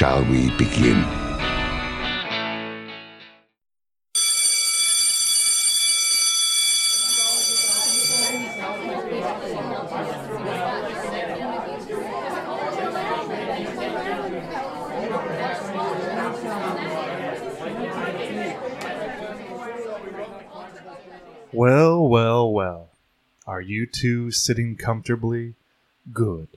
shall we begin? Well, well, well. Are you two sitting comfortably? Good.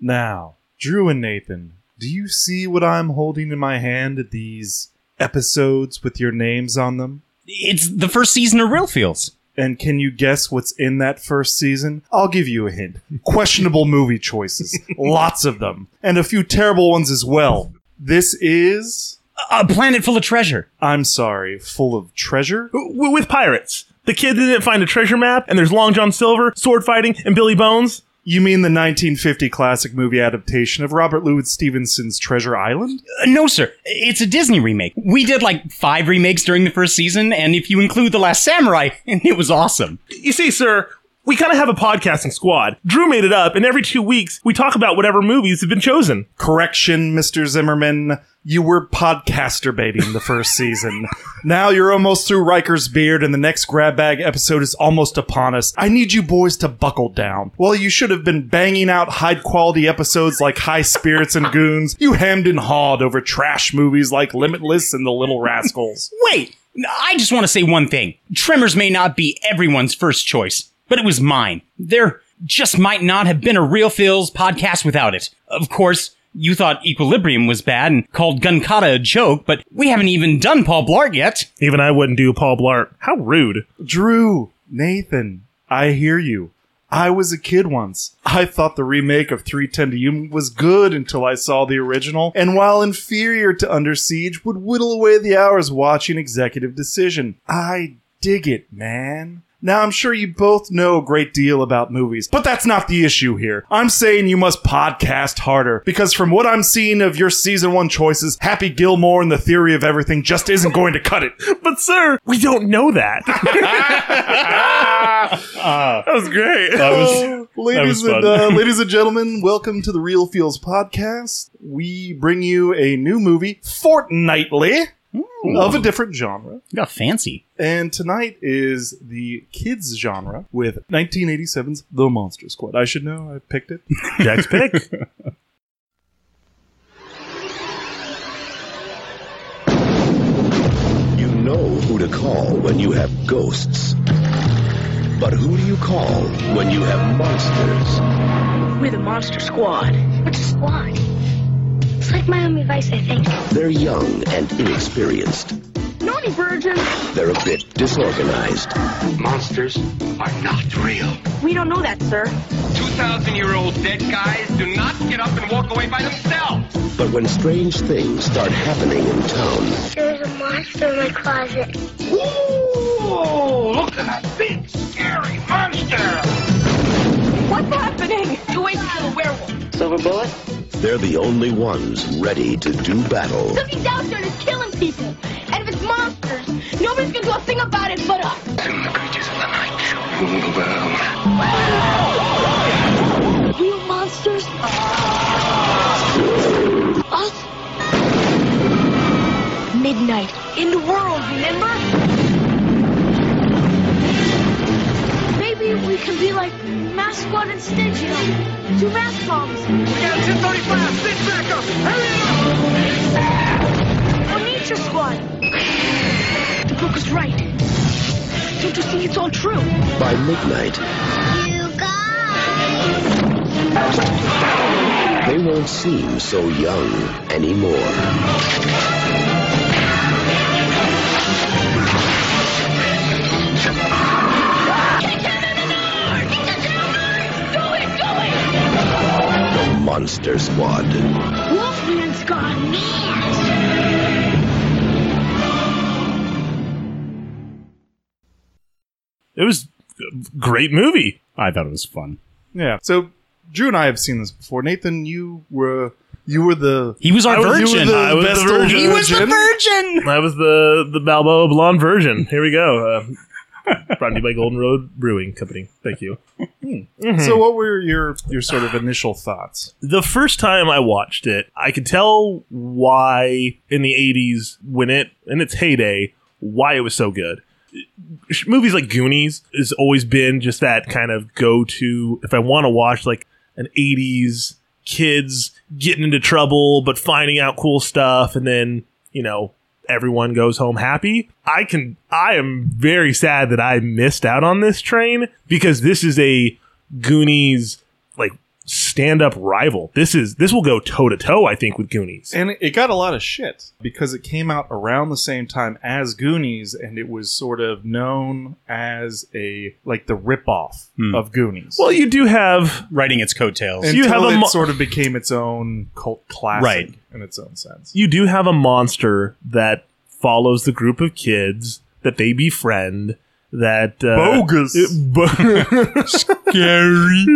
Now, Drew and Nathan, do you see what I'm holding in my hand at these episodes with your names on them? It's the first season of Real Feels. And can you guess what's in that first season? I'll give you a hint. Questionable movie choices. Lots of them. And a few terrible ones as well. This is. A planet full of treasure. I'm sorry, full of treasure? W- with pirates. The kid didn't find a treasure map, and there's Long John Silver, sword fighting, and Billy Bones. You mean the 1950 classic movie adaptation of Robert Louis Stevenson's Treasure Island? Uh, no, sir. It's a Disney remake. We did like five remakes during the first season, and if you include The Last Samurai, it was awesome. You see, sir, we kind of have a podcasting squad. Drew made it up, and every two weeks we talk about whatever movies have been chosen. Correction, Mr. Zimmerman. You were podcaster baiting the first season. Now you're almost through Riker's beard, and the next grab bag episode is almost upon us. I need you boys to buckle down. Well, you should have been banging out high quality episodes like High Spirits and Goons. You hemmed and hawed over trash movies like Limitless and The Little Rascals. Wait, I just want to say one thing. Tremors may not be everyone's first choice, but it was mine. There just might not have been a Real Feels podcast without it. Of course, you thought Equilibrium was bad and called Gunkata a joke, but we haven't even done Paul Blart yet. Even I wouldn't do Paul Blart. How rude. Drew, Nathan, I hear you. I was a kid once. I thought the remake of 310 to Yuma was good until I saw the original, and while inferior to Under Siege, would whittle away the hours watching Executive Decision. I dig it, man. Now, I'm sure you both know a great deal about movies, but that's not the issue here. I'm saying you must podcast harder, because from what I'm seeing of your season one choices, Happy Gilmore and the Theory of Everything just isn't going to cut it. But, sir, we don't know that. that was great. That was, ladies, and, uh, ladies and gentlemen, welcome to the Real Feels podcast. We bring you a new movie fortnightly Hmm. of a different genre. Got fancy. And tonight is the kids genre with 1987's The Monster Squad. I should know. I picked it. Jack's pick. You know who to call when you have ghosts. But who do you call when you have monsters? We're the Monster Squad. What's a squad? It's like Miami Vice, I think. They're young and inexperienced. Naughty virgin. They're a bit disorganized. Monsters are not real. We don't know that, sir. 2,000 year old dead guys do not get up and walk away by themselves. But when strange things start happening in town, There's a monster in my closet. Ooh, look at that big, scary monster. What's happening? Two ways to kill a werewolf. Silver bullet? They're the only ones ready to do battle. Something's out there that's killing people. And if it's monsters, nobody's gonna do a thing about it but us. Soon the creatures of the night shall rule the world. Real monsters? Us? Midnight. In the world, remember? Can be like Mass Squad and Stitch. Two mass bombs. We got 1035. Stick back up. Hurry Or Nature Squad. The book is right. Don't you see it's all true? By midnight, You guys! they won't seem so young anymore. Monster Squad. Wolfman's gone mad. It was a great movie. I thought it was fun. Yeah. So Drew and I have seen this before. Nathan, you were you were the He was our I was- you virgin. were the I was best the old virgin. he was the virgin. virgin. That was the the Balboa blonde version. Here we go. Uh, brought to you by Golden Road Brewing Company. Thank you. Hmm. Mm-hmm. So what were your your sort of initial thoughts? the first time I watched it, I could tell why in the 80s, when it, in its heyday, why it was so good. Movies like Goonies has always been just that kind of go to, if I want to watch like an 80s kids getting into trouble, but finding out cool stuff, and then, you know, everyone goes home happy. I can, I am very sad that I missed out on this train because this is a Goonies like stand up rival. This is this will go toe to toe, I think, with Goonies. And it- it got a lot of shit because it came out around the same time as Goonies, and it was sort of known as a like the ripoff Hmm. of Goonies. Well, you do have writing its coattails. until you have a it sort of became its own cult classic Right. in its own sense. you do have a monster that follows the group of kids that they befriend. That uh, Bogus. it- bo- Scary.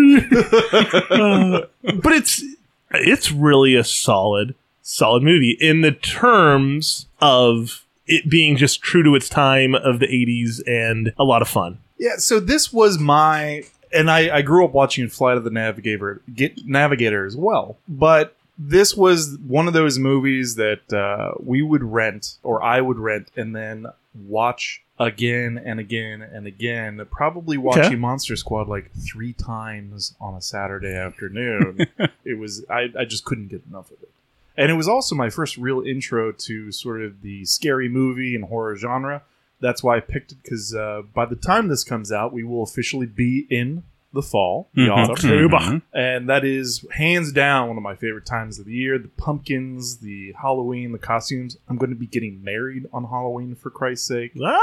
Uh, but it's it's really a solid solid movie in the terms of it being just true to its time of the 80s and a lot of fun. Yeah, so this was my and I, I grew up watching Flight of the Navigator get Navigator as well. But this was one of those movies that uh, we would rent or I would rent and then watch again and again and again. Probably watching Okay. Monster Squad like three times on a Saturday afternoon. it was I, I just couldn't get enough of it. And it was also my first real intro to sort of the scary movie and horror genre. That's why I picked it because uh, by the time this comes out, we will officially be in the fall, the Mhm. autumn, Mhm. and that is hands down one of my favorite times of the year. The pumpkins, the Halloween, the costumes. I'm going to be getting married on Halloween for Christ's sake. Ah,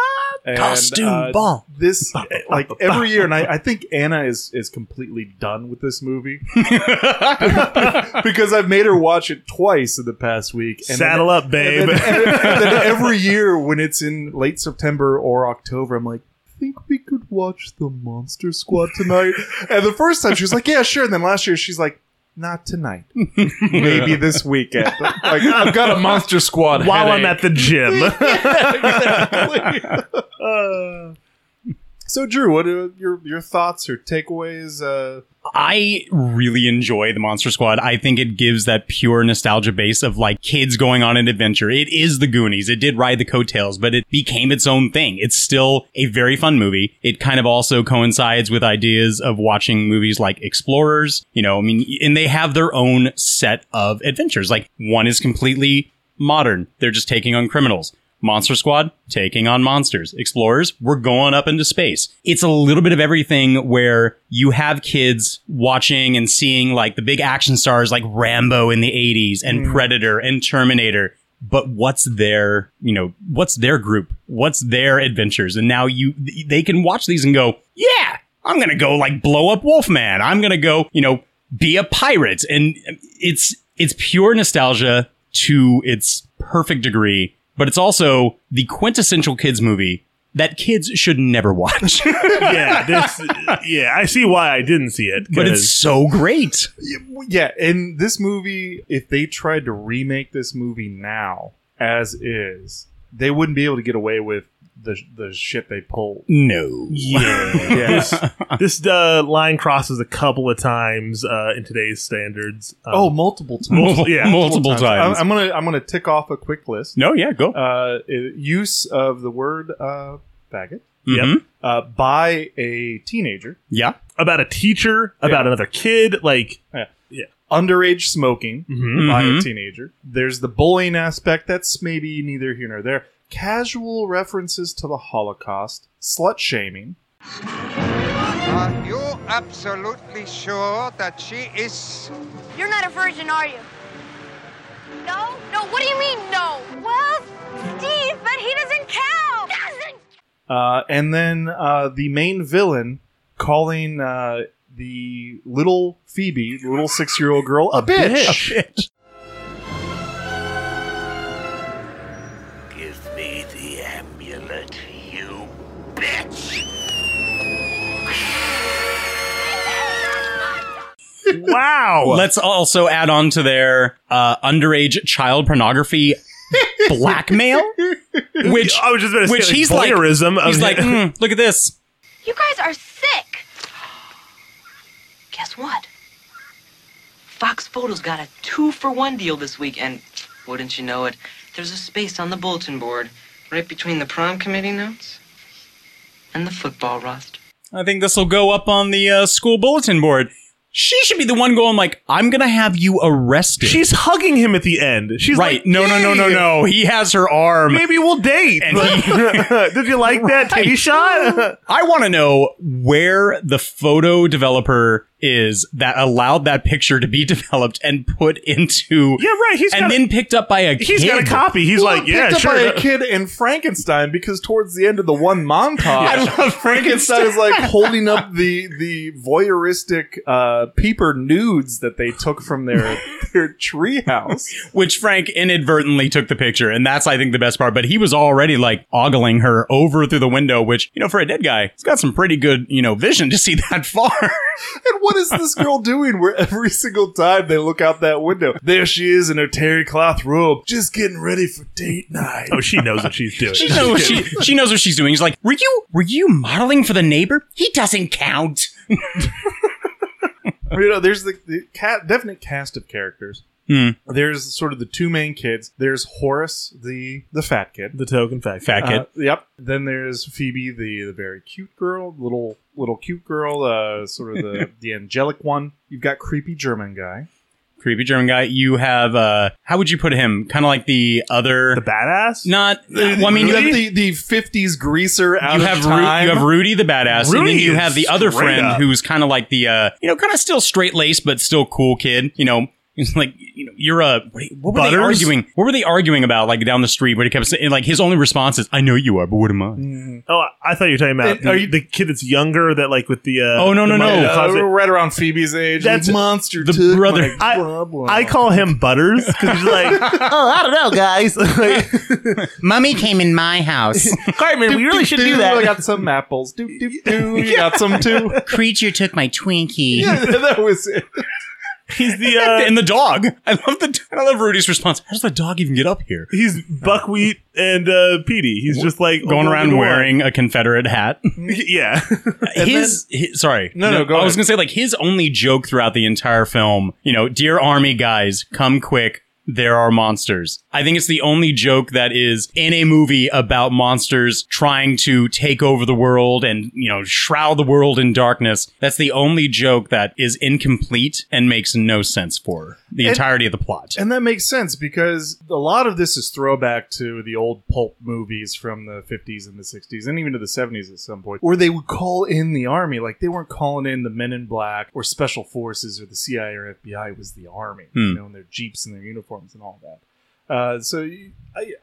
And, Costume uh, ball. This like every year, and I, I think Anna is is completely done with this movie because I've made her watch it twice in the past week. And then- Saddle up, babe. and then, and then every year when it's in late September or October, I'm like, think we could watch the Monster Squad tonight? and the first time she was like, yeah, sure. And then last year she's like, not tonight. Maybe this weekend. Like, I've got a Monster Squad While I'm at the gym. exactly. Uh, so, Drew, what are your your thoughts or takeaways? Uh, I really enjoy the Monster Squad. I think it gives that pure nostalgia base of like kids going on an adventure. It is the Goonies. It did ride the coattails, but it became its own thing. It's still a very fun movie. It kind of also coincides with ideas of watching movies like Explorers. You know, I mean, and they have their own set of adventures. Like one is completely modern. They're just taking on criminals. Monster Squad taking on monsters. Explorers, we're going up into space. It's a little bit of everything where you have kids watching and seeing like the big action stars like Rambo in the 80s and hmm. Predator and Terminator. But what's their, you know, what's their group? What's their adventures? And now you, they can watch these and go, yeah, I'm going to go like blow up Wolfman. I'm going to go, you know, be a pirate. And it's, it's pure nostalgia to its perfect degree, but it's also the quintessential kids movie that kids should never watch. yeah, this. Yeah, I see why I didn't see it. but 'cause- it's so great. yeah, in this movie, if they tried to remake this movie now as is, they wouldn't be able to get away with the the shit they pulled. No. Yeah, this, this uh, line crosses a couple of times uh, in today's standards. Um, oh, multiple times. Multiple- yeah, multiple times. I'm, I'm gonna I'm gonna tick off a quick list. No, yeah, go. Uh, use of the word uh, faggot Mhm. uh, by a teenager. Yeah. about a teacher, about another kid, like Yeah. Yeah. Underage smoking Mhm. by a Mhm. teenager. There's the bullying aspect. That's maybe neither here nor there. Casual references to the Holocaust, slut shaming. Are you absolutely sure that she is You're not a virgin, are you? No? No, what do you mean, no? Well, Steve, but he doesn't count! Doesn't Uh, and then uh, the main villain calling uh, the little Phoebe, the little six year old girl, a bitch. A bitch. Wow. Let's also add on to their uh, underage child pornography blackmail, which I was just gonna say, which like, he's like, voyeurism of he's like, "Mm, look at this. You guys are sick. Guess what? Fox Photos got a two for one deal this week, and wouldn't you know it, there's a space on the bulletin board right between the prom committee notes and the football rust. I think this will go up on the uh, school bulletin board. She should be the one going like, I'm gonna have you arrested. She's hugging him at the end. She's right. like, no, no, no, no, no. He has her arm. Maybe we'll date. And But- Did you like that titty shot? I want to know where the photo developer is that allowed that picture to be developed and put into Yeah, right. He's and got a- then picked up by a He's kid. got a copy. He's Well, like, yeah, picked up sure. by a kid and Frankenstein because towards the end of the one montage, I love Frankenstein is like holding up the the voyeuristic uh, peeper nudes that they took from their their treehouse. which Frank inadvertently took the picture, and that's I think the best part. But he was already like ogling her over through the window, which you know for a dead guy, he's got some pretty good you know vision to see that far. And what is this girl doing? Where every single time they look out that window, there she is in her terry cloth robe, just getting ready for date night. oh, she knows what she's doing. she knows what she she knows what she's doing. She's like, were you were you modeling for the neighbor? He doesn't count. you know, there's the, the cat, definite cast of characters. Hmm. There's sort of the two main kids. There's Horace, the the fat kid. the token fact. Fat kid. Uh, yep. Then there's Phoebe, the the very cute girl, little little cute girl, uh, sort of the the angelic one. You've got creepy German guy. Creepy German guy. You have uh how would you put him? Kind of like the other The badass? not well, I mean you have the the '50s greaser out you of have Ru- time. you have Rudy the badass, and then Rudy you is have the other straight friend up. who's kind of like the uh, you know, kind of still straight laced but still cool kid. You know, he's like you know, you're a what, what were they arguing? What were they arguing about? Like down the street, where he kept saying like his only response is, "I know you are, but what am I?" Oh, I thought you were talking about And the, are you- the kid that's younger that like with the uh Oh, no, the no, money no. Uh, right around Phoebe's age. That's- That's monster. the took brother- my I. I call him Butters because he's like, oh, I don't know, guys. like, Mummy came in my house. Cartman, we really should do that. I that. got some apples. Do do do. You got some too. Creature took my Twinkie. Yeah, that was it. He's the uh, and the dog. I love the. I love Rudy's response. How does the dog even get up here? he's Buckwheat and uh, Petey. He's just like Going around wearing a Confederate hat. yeah. his, his sorry No, no, go i was gonna say like his only joke throughout the entire film you know dear army guys come quick there are monsters. I think it's the only joke that is in a movie about monsters trying to take over the world and, you know, shroud the world in darkness. That's the only joke that is incomplete and makes no sense for the And- entirety of the plot. And that makes sense because a lot of this is throwback to the old pulp movies from the 50s and the 60s and even to the 70s at some point, where they would call in the army. Like they weren't calling in the men in black or special forces or the CIA or FBI, it was the army, Hmm. you know, in their jeeps and their uniforms and all that. Uh, so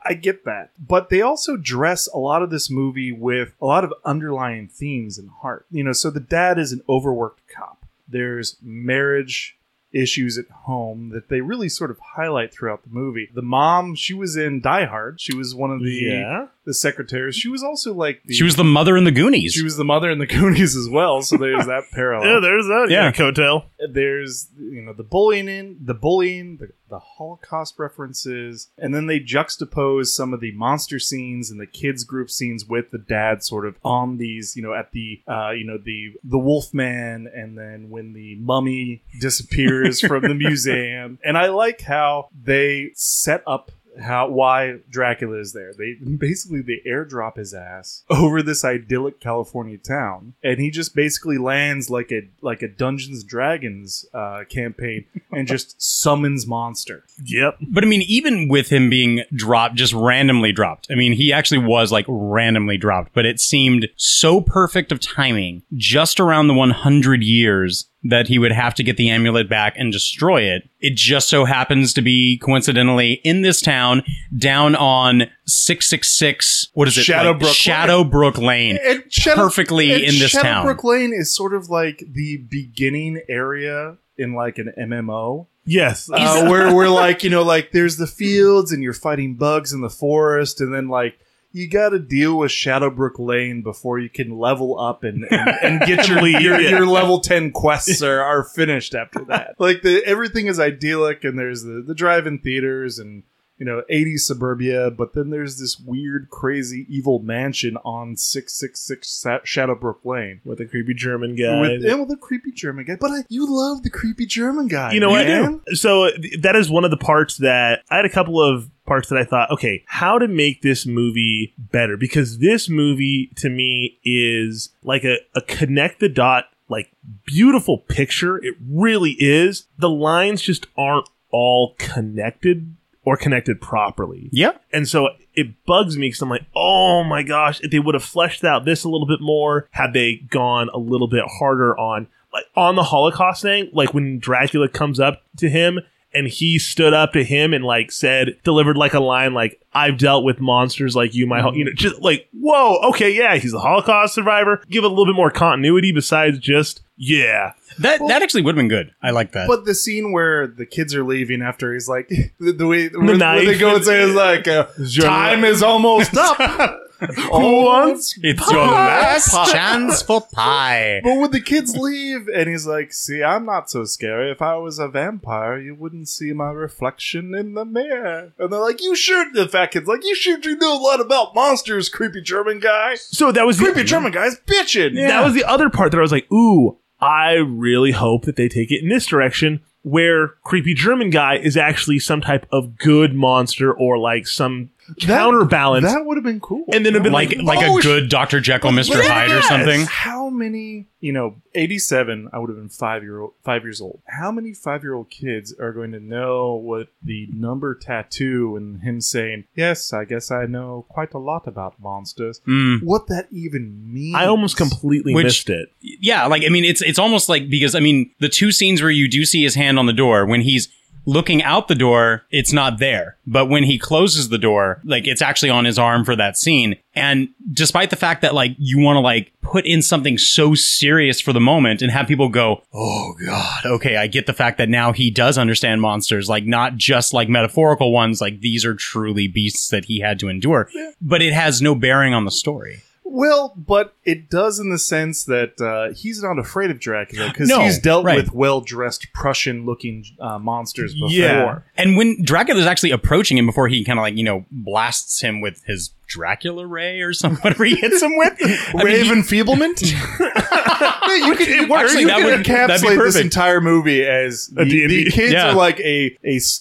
I get that, but they also dress a lot of this movie with a lot of underlying themes and heart. You know, so the dad is an overworked cop. There's marriage issues at home that they really sort of highlight throughout the movie. The mom, she was in Die Hard. She was one of the Yeah. the secretaries. She was also like the, She was the mother in the Goonies. she was the mother in the Goonies as well. So there's that parallel. Yeah, there's that. Yeah, Yeah. coattail. there's you know the bullying in, the bullying the, the holocaust references and then they juxtapose some of the monster scenes and the kids group scenes with the dad sort of on these you know at the uh you know the the wolf man and then when the mummy disappears from the museum. And i like how they set up how why Dracula is there. They basically they airdrop his ass over this idyllic California town, and he just basically lands like a like a Dungeons Dragons uh, campaign and just summons monster. Yep. But I mean, even with him being dropped, just randomly dropped, I mean, he actually was like randomly dropped, but it seemed so perfect of timing just around the 100 years that he would have to get the amulet back and destroy it. It just so happens to be coincidentally in this town, down on 666, what is it? Shadowbrook Lane. Shadowbrook Lane. And Shadow- perfectly and in this town. Shadowbrook Lane is sort of like the beginning area in like an MMO. Yes. Uh, where we're like, you know, like there's the fields and you're fighting bugs in the forest, and then like you got to deal with Shadowbrook Lane before you can level up and, and, and get your, your your level ten quests are, are finished after that. Like the everything is idyllic, and there's the the drive-in theaters and you know 80s suburbia, but then there's this weird, crazy, evil mansion on six six six Shadowbrook Lane with a creepy German guy. with and with a creepy German guy. But I, you love the creepy German guy. you know man. what? So that is one of the parts that I had a couple of parts that I thought, okay, how to make this movie better? Because this movie to me is like a, a connect the dot, like beautiful picture. It really is. The lines just aren't all connected or connected properly. Yeah. And so it bugs me because I'm like, oh my gosh, if they would have fleshed out this a little bit more, had they gone a little bit harder on like on the Holocaust thing, like when Dracula comes up to him and he stood up to him and like said, delivered like a line like, I've dealt with monsters like you, my whole, you know, just like, whoa, okay, yeah, he's a Holocaust survivor. Give it a little bit more continuity besides just, yeah. That that actually would have been good. I like that. But the scene where the kids are leaving after he's like the, the way where, where knife they go and say is like uh, time is almost up. Who oh, wants it's your last chance for pie. But when the kids leave and he's like, "See, I'm not so scary. If I was a vampire, you wouldn't see my reflection in the mirror." And they're like, "You sure?" The fat kid's like, "You sure do know a lot about monsters, creepy German guy." So that was creepy German guy's bitching. That was the other part that I was like, ooh, I really hope that they take it in this direction where creepy German guy is actually some type of good monster or like some counterbalance. That would have been cool. and then it'd been like like, like oh, a good Dr. Jekyll, Mr. Hyde or something. How many, you know, 87, I would have been five year old, five years old. How many five year old kids are going to know what the number tattoo and him saying, yes, I guess I know quite a lot about monsters, Mm. what that even means? I almost completely Which- missed it. Yeah, like I mean, it's it's almost like because I mean, the two scenes where you do see his hand on the door when he's looking out the door, it's not there. But when he closes the door, like it's actually on his arm for that scene. And despite the fact that like you want to like put in something so serious for the moment and have people go, "Oh god, okay, I get the fact that now he does understand monsters, like not just like metaphorical ones, like these are truly beasts that he had to endure." But it has no bearing on the story. Well, but it does in the sense that uh, he's not afraid of Dracula because No, he's dealt right. with well dressed Prussian looking uh, monsters before. Yeah. And when Dracula's actually approaching him before he kind of like, you know, blasts him with his Dracula ray or something, whatever he hits him with. I mean, he- enfeeblement? you could, It works. actually, That you could would- encapsulate this entire movie as the, the kids Yeah. are like a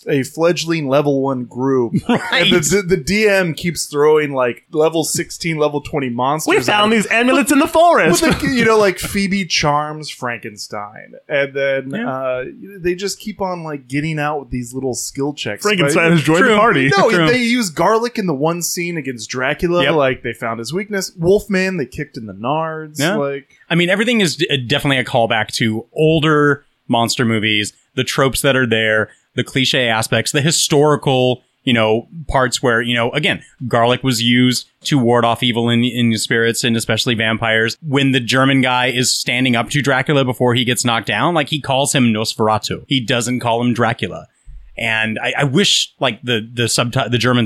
a fledgling level one group. Right. And the, the, the DM keeps throwing like level 16, level 20 monsters. We found these amulets in the forest. With the, you know, like Phoebe charms Frankenstein, and then uh, they just keep on like getting out with these little skill checks. Frankenstein right? has joined the party. No, True. they use garlic in the one scene against Dracula. Yep. Like they found his weakness. Wolfman, they kicked in the nards. Yeah. Like I mean, everything is definitely a callback to older monster movies, the tropes that are there, the cliche aspects, the historical, you know, parts where, you know, again, garlic was used to ward off evil in, in spirits and especially vampires. When the German guy is standing up to Dracula before he gets knocked down, like he calls him Nosferatu. He doesn't call him Dracula. And I, I wish like the the subtitle the German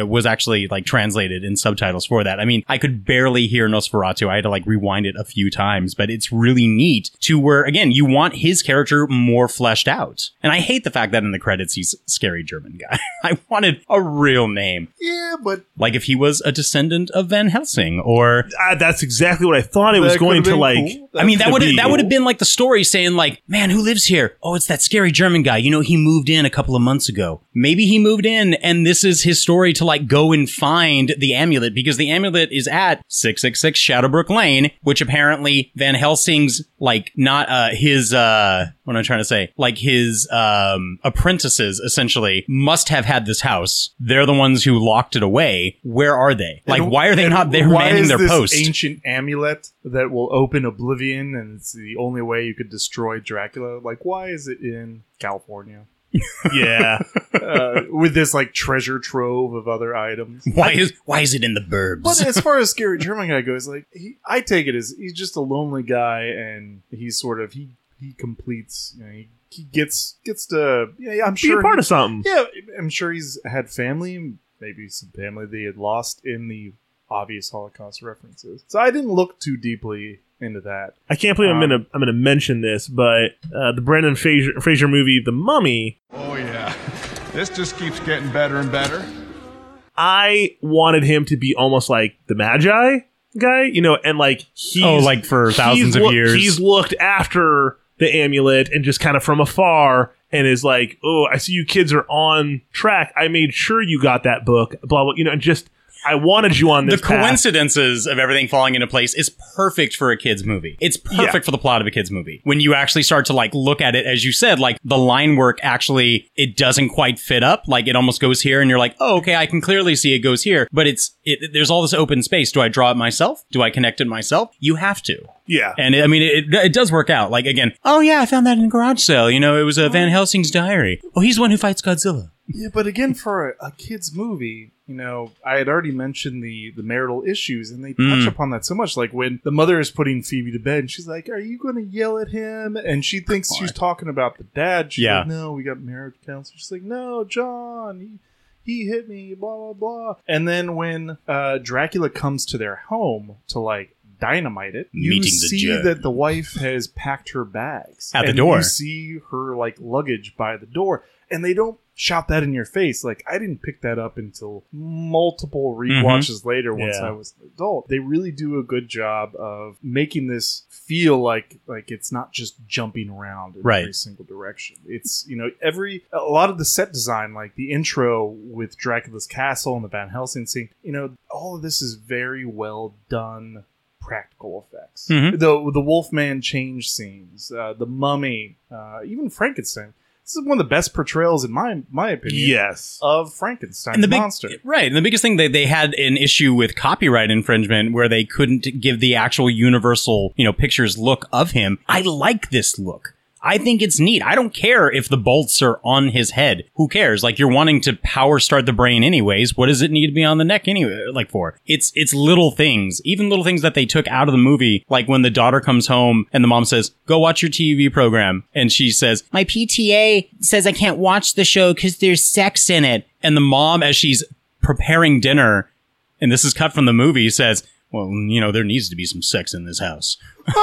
uh, was actually like translated in subtitles for that. I mean, I could barely hear Nosferatu. I had to like rewind it a few times, but it's really neat to where again you want his character more fleshed out. And I hate the fact that in the credits he's scary German guy. I wanted a real name, yeah, but like if he was a descendant of Van Helsing or Ah, that's exactly what I thought it was going to like. cool. I mean, that would be that would have been like the story saying like, "Man, who lives here? Oh, it's that scary German guy. You know, he moved in a couple of months ago. Maybe he moved in and this is his story to like go and find the amulet because the amulet is at 666 Shadowbrook Lane, which apparently Van Helsing's like not uh his uh what am I trying to say? Like his um apprentices essentially must have had this house. They're the ones who locked it away. Where are they? Like And- why are they not there why manning is their this post? Ancient amulet that will open oblivion, and it's the only way you could destroy Dracula. Like, why is it in California? Yeah. uh, with this like treasure trove of other items. Why is why is it in the burbs? But as far as scary German guy goes, like he, I take it as he's just a lonely guy, and he's sort of he he completes. You know, he, he gets gets to. Yeah, I'm Be sure a part he- of something. Yeah, I'm sure he's had family, maybe some family they had lost in the obvious Holocaust references. So I didn't look too deeply into that. I can't believe I'm Um, gonna I'm gonna mention this, but uh, the Brendan Fraser, Fraser movie, The Mummy. Oh, yeah. This just keeps getting better and better. I wanted him to be almost like the Medjai guy, you know, and like he's Oh, like for thousands of look- years. He's looked after the amulet and just kind of from afar and is like, "Oh, I see you kids are on track. I made sure you got that book." Blah blah, you know, and just I wanted you on the this path. coincidences of everything falling into place is perfect for a kids movie. It's perfect Yeah. for the plot of a kids movie. When you actually start to like look at it, as you said, like the line work actually it doesn't quite fit up. Like it almost goes here, and you're like, oh, okay, I can clearly see it goes here. But it's it, there's all this open space. Do I draw it myself? Do I connect it myself? You have to. Yeah. And I mean, it, it does work out. Like again, oh yeah, I found that in a garage sale. You know, it was a Van Helsing's diary. Oh, he's the one who fights Godzilla. Yeah, but again, for a, a kids movie, you know, I had already mentioned the the marital issues, and they touch Mm. upon that so much. Like when the mother is putting Phoebe to bed, and she's like, "Are you going to yell at him?" And she thinks she's talking about the dad. She's Yeah. like, "No, we got marriage counselor." She's like, "No, John, he, he hit me." Blah blah blah. And then when uh, Dracula comes to their home to like dynamite it, you Meeting the see judge. that the wife has packed her bags At the door. You see her like luggage by the door, and they don't shout that in your face. Like I didn't pick that up until multiple rewatches later once Yeah. I was an adult. They really do a good job of making this feel like like it's not just jumping around in Right. every single direction. It's you know every a lot of the set design, like the intro with Dracula's castle and the Van Helsing scene. You know all of this is very well done practical effects. Mhm. The the Wolfman change scenes, uh, the Mummy, uh, even Frankenstein. This is one of the best portrayals, in my my opinion, Yes. of frankenstein the big, monster. Right. And the biggest thing that they had an issue with copyright infringement where they couldn't give the actual universal, you know, pictures look of him. I like this look. I think it's neat. I don't care if the bolts are on his head. Who cares? Like you're wanting to power start the brain anyways. What does it need to be on the neck anyway? Like for? It's it's little things. Even little things that they took out of the movie, like when the daughter comes home and the mom says, "Go watch your TV program." And she says, "My PTA says I can't watch the show cuz there's sex in it." And the mom as she's preparing dinner, and this is cut from the movie, says, "Well, you know, there needs to be some sex in this house."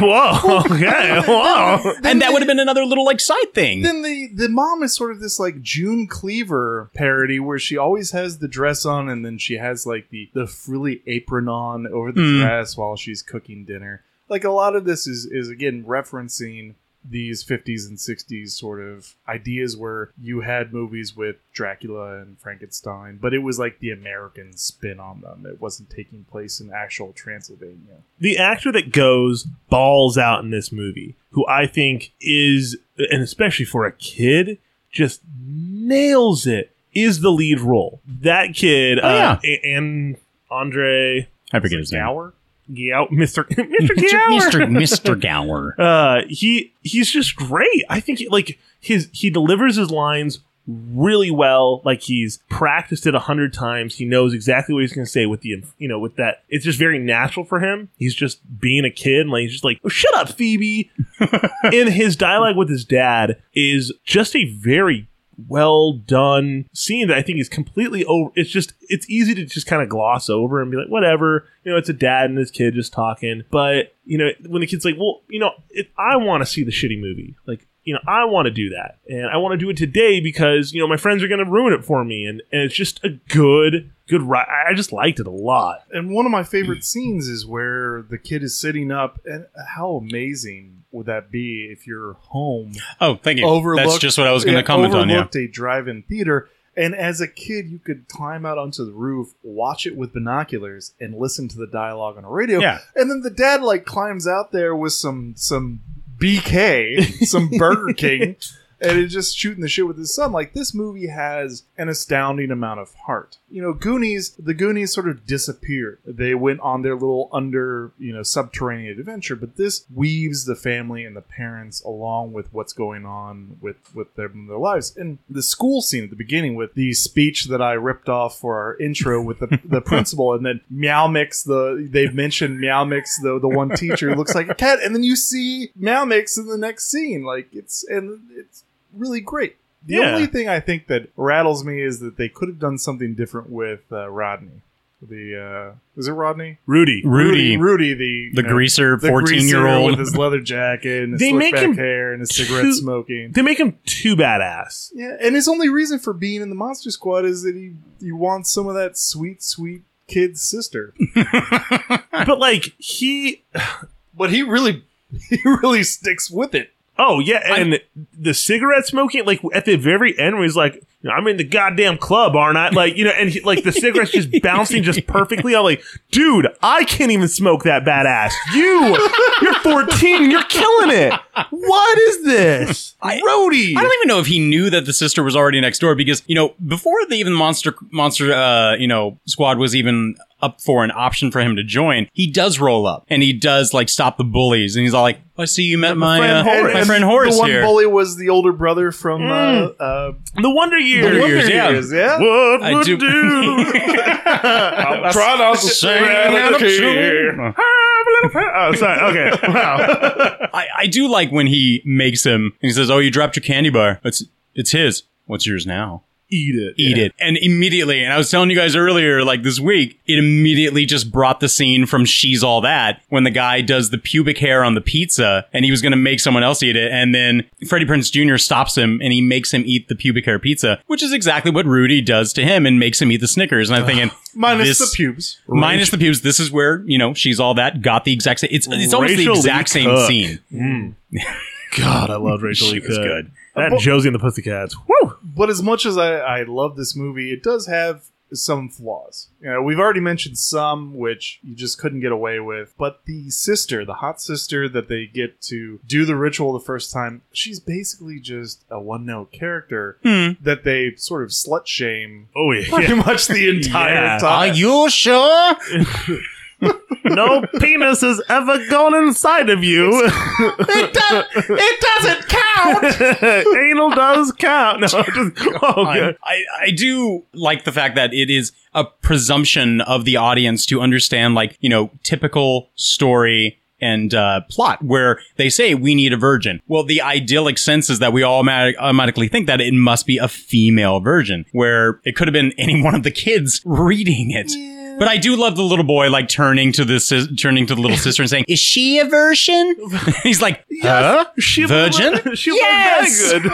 Whoa. Okay. Whoa. and that would have been another little like side thing. Then the the mom is sort of this like June Cleaver parody where she always has the dress on and then she has like the the frilly apron on over the Mm. dress while she's cooking dinner. Like a lot of this is is again referencing these 50s and 60s sort of ideas where you had movies with Dracula and Frankenstein, but it was like the American spin on them. It wasn't taking place in actual Transylvania. the actor that goes balls out in this movie, who I think is, and especially for a kid, just nails it, is the lead role. That kid, Oh, yeah. uh, and Andre I forget his name. Gower? Gow, Mr. Mr. Mr. Gower. Mr. Mr. Gower. Uh, he he's just great. I think like his he delivers his lines really well. Like he's practiced it a hundred times. He knows exactly what he's going to say with the you know with that. It's just very natural for him. He's just being a kid. And like he's just like, oh, shut up, Phoebe. and his dialogue with his dad is just a very well done scene that I think is completely over. It's just it's easy to just kind of gloss over and be like, whatever. You know, it's a dad and his kid just talking. But you know, when the kid's like, well, you know, it, I want to see the shitty movie. Like, you know, I want to do that, and I want to do it today because you know my friends are going to ruin it for me, and and it's just a good good ride. I just liked it a lot. And one of my favorite mm. scenes is where the kid is sitting up, and how amazing would that be if you're home? Oh, thank you. Overlooked, That's just what I was going to comment on. Yeah. A drive-in theater, and as a kid, you could climb out onto the roof, watch it with binoculars, and listen to the dialogue on a radio. Yeah. and then the dad like climbs out there with some some BK, some Burger King. And it's just shooting the shit with his son. Like this movie has an astounding amount of heart. You know, Goonies, the Goonies sort of disappeared. They went on their little under, you know, subterranean adventure, but this weaves the family and the parents along with what's going on with with their, their lives. And the school scene at the beginning with the speech that I ripped off for our intro with the, the principal, and then Meow Mix, the they've mentioned Meow Mix, the the one teacher who looks like a cat, and then you see Meow Mix in the next scene. Like it's and it's really great. The Yeah. only thing I think that rattles me is that they could have done something different with uh, Rodney. The uh, was it Rodney? Rudy. Rudy. Rudy, the you The greaser, 14-year-old. with his leather jacket and his They slick make back him hair and his cigarette too- smoking. They make him too badass. Yeah, and his only reason for being in the Monster Squad is that he he wants some of that sweet, sweet kid's sister. but like he, but he really he really sticks with it. Oh yeah, and the cigarette smoking, like at the very end, where he's like, "I'm in the goddamn club, aren't I?" Like you know, and he, like the cigarette's just bouncing just perfectly. I'm like, dude, I can't even smoke that badass. You, you're 14, you're killing it. What is this, Rody? I don't even know if he knew that the sister was already next door because you know before the even monster monster uh you know squad was even up for an option for him to join, he does roll up and he does like stop the bullies and he's all like, "I see you met my friend uh, my friend Horace The one here." bully was the older brother from uh, uh, the Wonder Years. Wonder Years, yeah. Years, yeah. What I would do- do? I'm trying not to sing out of key. oh, sorry. Okay. Wow. I, I do like when he makes him and he says, "Oh, you dropped your candy bar. It's it's his. What's yours now?" Eat it. Eat it. And immediately, and I was telling you guys earlier, like this week, it immediately just brought the scene from She's All That when the guy does the pubic hair on the pizza and he was going to make someone else eat it. And then Freddie Prinze Jr. stops him and he makes him eat the pubic hair pizza, which is exactly what Rudy does to him and makes him eat the Snickers. And I'm thinking, Minus this- the pubes. Minus the pubes. This is where, you know, She's All That got the exact same, it's, it's almost Rachel the exact Lee same Cook. scene. Mm. God, I love Rachel She Lee Cook. good. That But- Josie and the Pussycats. Woo! But as much as I, I love this movie, it does have some flaws. You know, we've already mentioned some which you just couldn't get away with. But the sister, the hot sister that they get to do the ritual the first time, she's basically just a one note character Hmm. that they sort of slut shame Oh yeah. pretty much the entire Yeah. time. Are you sure? no penis has ever gone inside of you. it, does, it doesn't count. Anal does count. No, just oh, I, good. I, I do like the fact that it is a presumption of the audience to understand, like, you know, typical story and uh, plot where they say we need a virgin. Well, the idyllic sense is that we all automatically think that it must be a female virgin, where it could have been any one of the kids reading it. But I do love the little boy like turning to the sis- turning to the little sister and saying, "Is she a virgin?" He's like, "Huh? She virgin? She Yes! very good.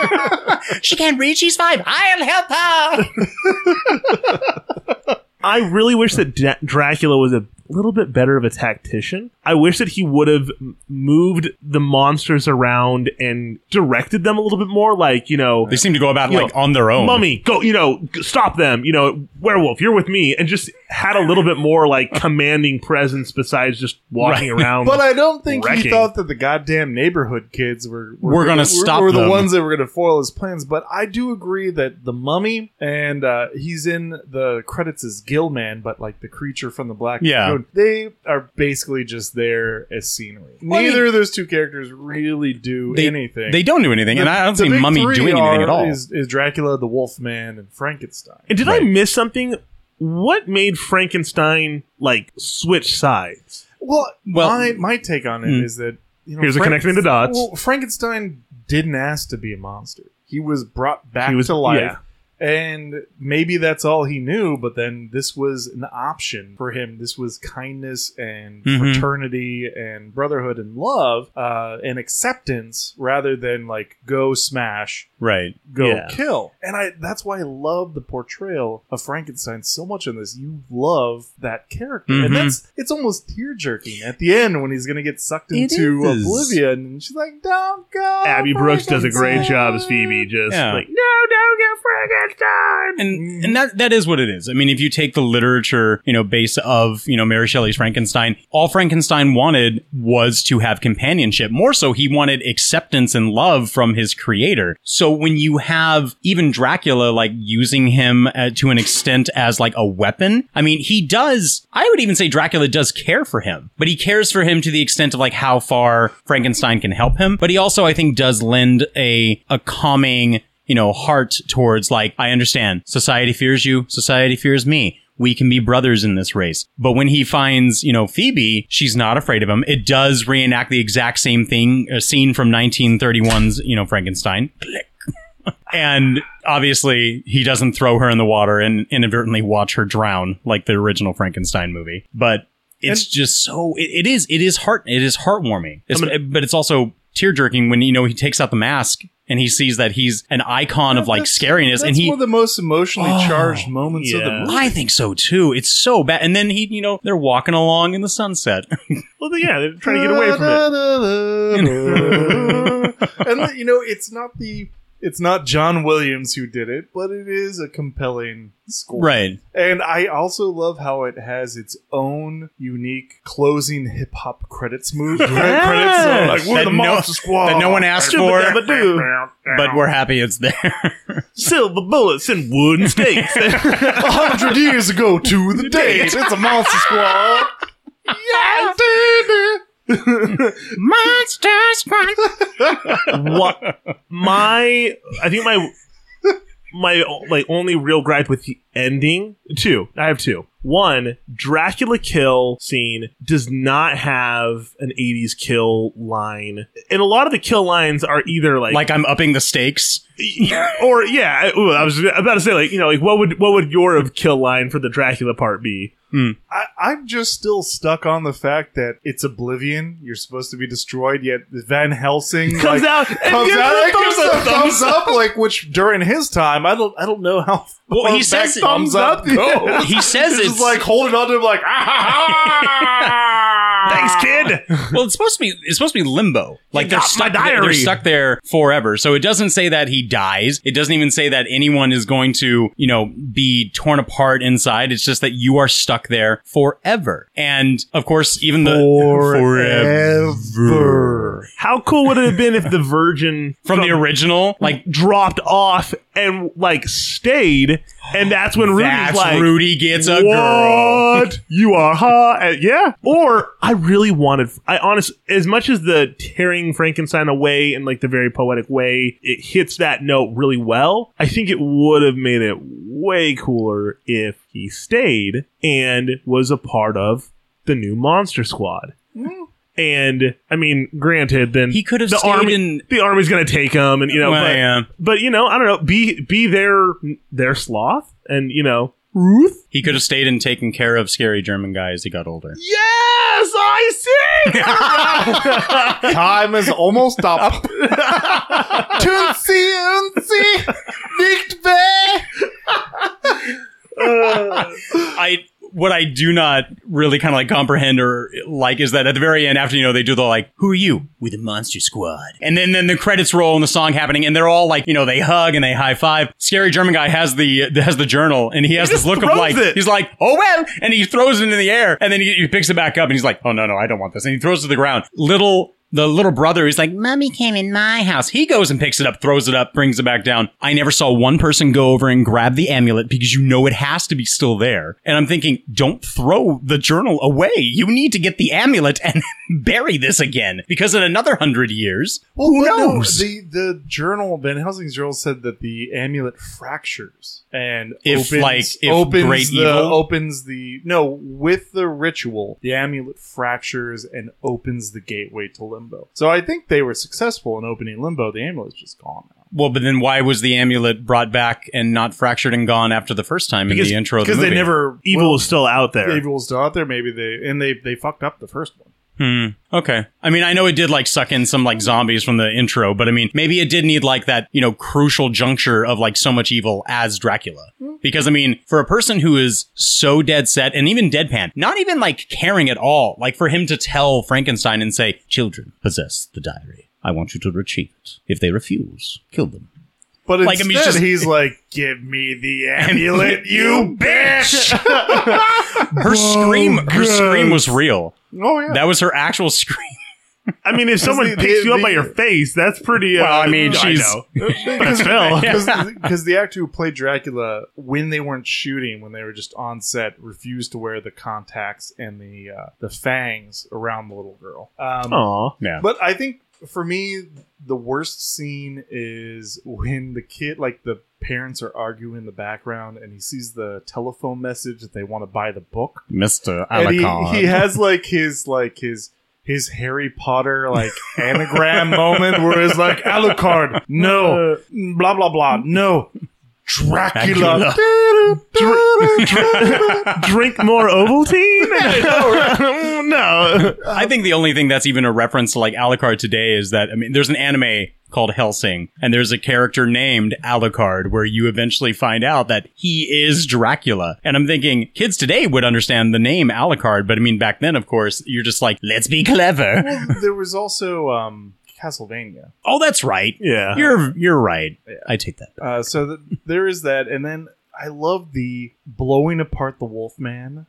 she can't read. She's five. I'll help her." I really wish that Dra- Dracula was a little bit better of a tactician. I wish that he would have moved the monsters around and directed them a little bit more. Like you know, They seem to go about like know, on their own. Mummy, go, you know, stop them. You know, werewolf, you're with me, and just had a little bit more like commanding presence besides just walking Right. around. But I don't think he thought that the goddamn neighborhood kids were We're gonna stop Were the them. ones that were going to foil his plans. But I do agree that the mummy and uh, he's in the credits as Gillman, but like the creature from the Black Yeah. Lagoon, they are basically just there as scenery. Well, I Neither mean- of those two characters really do They, anything. they don't do anything, and I don't see Mummy three doing anything at all. Is, is Dracula, the Wolfman, and Frankenstein? and did I miss something? What made Frankenstein like switch sides? Well, Well- my my take on it is Mm. that you know, Here's a connecting the dots. Well, Frankenstein didn't ask to be a monster. He was brought back He was- to life, yeah. And maybe that's all he knew, but then this was an option for him. This was kindness and Mhm. fraternity and brotherhood and love uh, and acceptance rather than like go smash, Right. go Yeah. kill. And I that's why I love the portrayal of Frankenstein so much in this. You love that character. Mhm. And that's it's almost tear jerking at the end when he's gonna get sucked into oblivion and she's like, Don't go. Abby Brooks does a great job as Phoebe. Just Yeah. like, no, don't go, Frankenstein. And and that that is what it is. I mean, if you take the literature, you know, base of you know Mary Shelley's Frankenstein, all Frankenstein wanted was to have companionship. More so, he wanted acceptance and love from his creator. So when you have even Dracula like using him uh, to an extent as like a weapon, I mean, he does. I would even say Dracula does care for him, but he cares for him to the extent of like how far Frankenstein can help him. But he also, I think, does lend a a calming you know, heart towards like, I understand society fears you, society fears me. We can be brothers in this race. But when he finds, you know, Phoebe, she's not afraid of him. It does reenact the exact same thing, a scene from 1931's, you know, Frankenstein. And obviously, he doesn't throw her in the water and inadvertently watch her drown like the original Frankenstein movie. But it's just so it, it is it is heart it is heartwarming. It's- but it's also tear jerking when you know he takes out the mask and he sees that he's an icon of like scariness That's and he one of the most emotionally Oh, charged moments of the movie. I think so too. It's so bad. And then he, you know, they're walking along in the sunset. Well, yeah, they're trying to get away from it. and you know, it's not the it's not John Williams who did it, but it is a compelling score. right. And I also love how it has its own unique closing hip hop credits move. Credits, so like we're That the no- Monster Squad. that no one asked for. Shabba-dabba-doo. But we're happy it's there. Silver bullets and wooden stakes. A hundred years ago to the date. It's a Monster Squad. Yeah, Monster Squad. what my I think my my like only real gripe with the ending two I have two one Dracula kill scene does not have an 80s kill line and a lot of the kill lines are either like like I'm upping the stakes. or yeah I, ooh, I was about to say like you know like what would what would your kill line for the Dracula part be I, I'm just still stuck on the fact that it's Oblivion. You're supposed to be destroyed, yet Van Helsing Comes like, out and comes gives out a and gives thumbs a up. thumbs up, like which during his time, I don't, I don't know how. Well, he says it- thumbs up goes. He says He's it's like holding on to him, like ah ha ha. thanks kid well, it's supposed to be it's supposed to be limbo. Like they're got my stuck there, they're stuck there forever. So it doesn't say that he dies. It doesn't even say that anyone is going to, you know, be torn apart inside. It's just that you are stuck there forever. And of course, even the Forever. how cool would it have been if the Virgin from the original, like dropped off and like stayed, and that's when Rudy's that's like, Rudy gets a girl. "What? You are hot?" And yeah. Or I really wanted. I honest as much as the tearing Frankenstein away in like the very poetic way, it hits that note really well. I think it would have made it way cooler if he stayed and was a part of the new Monster Squad. And I mean, granted, then He could have the stayed army, in- the army's going to take him, and you know, Well, but, yeah. but you know, I don't know, be be their their sloth, and you know, Ruth. He could have stayed and taken care of scary German guy as he got older. Yes, I see. Time is almost up. Tootsie Ootsie, nicht weh. Uh, I what I do not really kind of like comprehend or like is that at the very end, after you know they do the like, "Who are you?" With the Monster Squad, and then then the credits roll and the song happening, and they're all like, you know, they hug and they high five. Scary German guy has the has the journal, and he has this look of like it. he's like, "Oh well," and he throws it in the air, and then he, he picks it back up, and he's like, "Oh no no, I don't want this," and he throws it to the ground. Little. The little brother is like, Mummy came in my house. He goes and picks it up, throws it up, brings it back down. I never saw one person go over and grab the amulet because you know it has to be still there. And I'm thinking, don't throw the journal away. You need to get the amulet and bury this again because in another hundred years, who but no, knows? the the journal Van Helsing's journal said that the amulet fractures and If, opens, like, if opens great the evil- opens the no with the ritual the amulet fractures and opens the gateway to limbo. So I think they were successful in opening limbo. The amulet's just gone now. Well, but then why was the amulet brought back and not fractured and gone after the first time in the intro of the because they never Evil well, is still out there. Evil was still out there. Maybe they and they they fucked up the first one. Hmm. Okay. I mean, I know it did like suck in some like zombies from the intro, but I mean, maybe it did need like that, you know, crucial juncture of like so much evil as Dracula. Because I mean, for a person who is so dead set and even deadpan, not even like caring at all, like for him to tell Frankenstein and say, children possess the diary. I want you to retrieve it. If they refuse, kill them. But Like, I mean, just- he's like, "Give me the amulet, you bitch!" Her scream, her scream was real. Oh yeah, That was her actual scream. I mean, if someone the- picks you up the- by your face, that's pretty. Uh, Well, I mean, she's- know. That's Phil. because the actor who played Dracula, when they weren't shooting, when they were just on set, refused to wear the contacts and the uh, the fangs around the little girl. Um, Aw. Yeah. But I think for me, the worst scene is when the kid, like the parents, are arguing in the background, and he sees the telephone message that they want to buy the book. Mr. And he, Alucard. he has like his like his his Harry Potter like anagram moment where it's like Alucard, no, blah blah blah, no, Dracula. Drink more Ovaltine? no. I think the only thing that's even a reference to like Alucard today is that I mean, there's an anime called Hellsing, and there's a character named Alucard where you eventually find out that he is Dracula. And I'm thinking kids today would understand the name Alucard, but I mean back then, of course, you're just like, let's be clever. Well, there was also um, Castlevania. Oh, that's right. Yeah. You're you're right. I take that. Uh, so th- there is that, and then I love the blowing apart the Wolfman,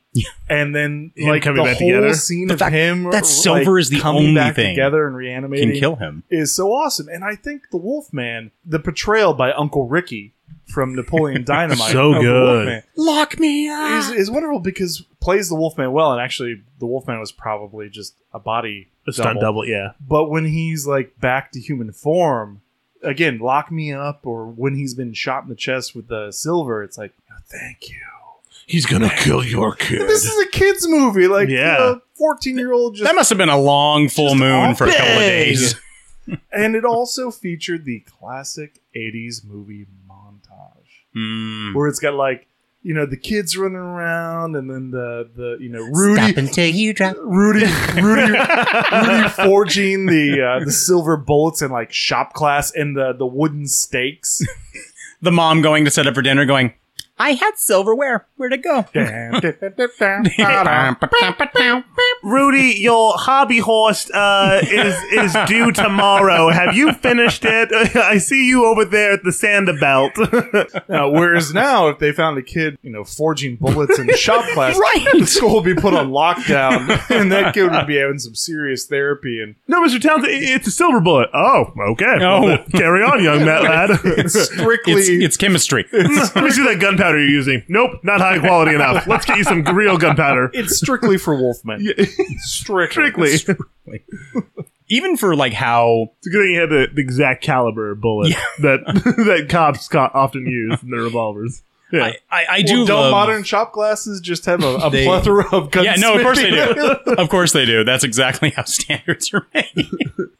and then Him like coming the back whole together? scene The of fact him that like, Silver is the coming only back thing together and reanimating Can kill him. is so awesome. And I think the Wolfman, the portrayal by Uncle Ricky from Napoleon Dynamite, So of the good. Wolfman Lock me is, is wonderful because plays the Wolfman well, and actually the Wolfman was probably just a body A stunt double, yeah. But when he's like back to human form, again, lock me up, or when he's been shot in the chest with the silver, it's like, oh, thank you. He's gonna kill your kid. This is a kids movie, like Yeah. a fourteen year old just That must have been a long full moon for a couple of days. and it also featured the classic 80s movie montage Mm. where it's got like you know the kids running around and then the the you know Rudy until you drop. Rudy Rudy Rudy forging the uh, the silver bullets in like shop class and the the wooden stakes The mom going to set up for dinner, going, "I had silverware. Where'd it go?" Rudy, your hobby horse uh, is is due tomorrow. Have you finished it? I see you over there at the sander belt. Now, whereas now, if they found a kid, you know, forging bullets in the shop class, Right. the school would be put on lockdown, and that kid would be having some serious therapy. And no, Mr. Townsend, i- it's a silver bullet. Oh, okay. Oh. Well, then carry on, young Matt lad. it's strictly It's, it's chemistry. Let me see that gunpowder you're using. Nope, not high quality enough. Let's get you some real gunpowder. it's strictly for Wolfmen. Strictly. Strictly. Even for like how It's a good thing you had the, the exact caliber bullet that that cops co- often use in their revolvers. Yeah. I, I, I Well, do don't love. modern shop glasses just have a, a They- plethora of guns? yeah, no, of course they do. of course they do. That's exactly how standards are made.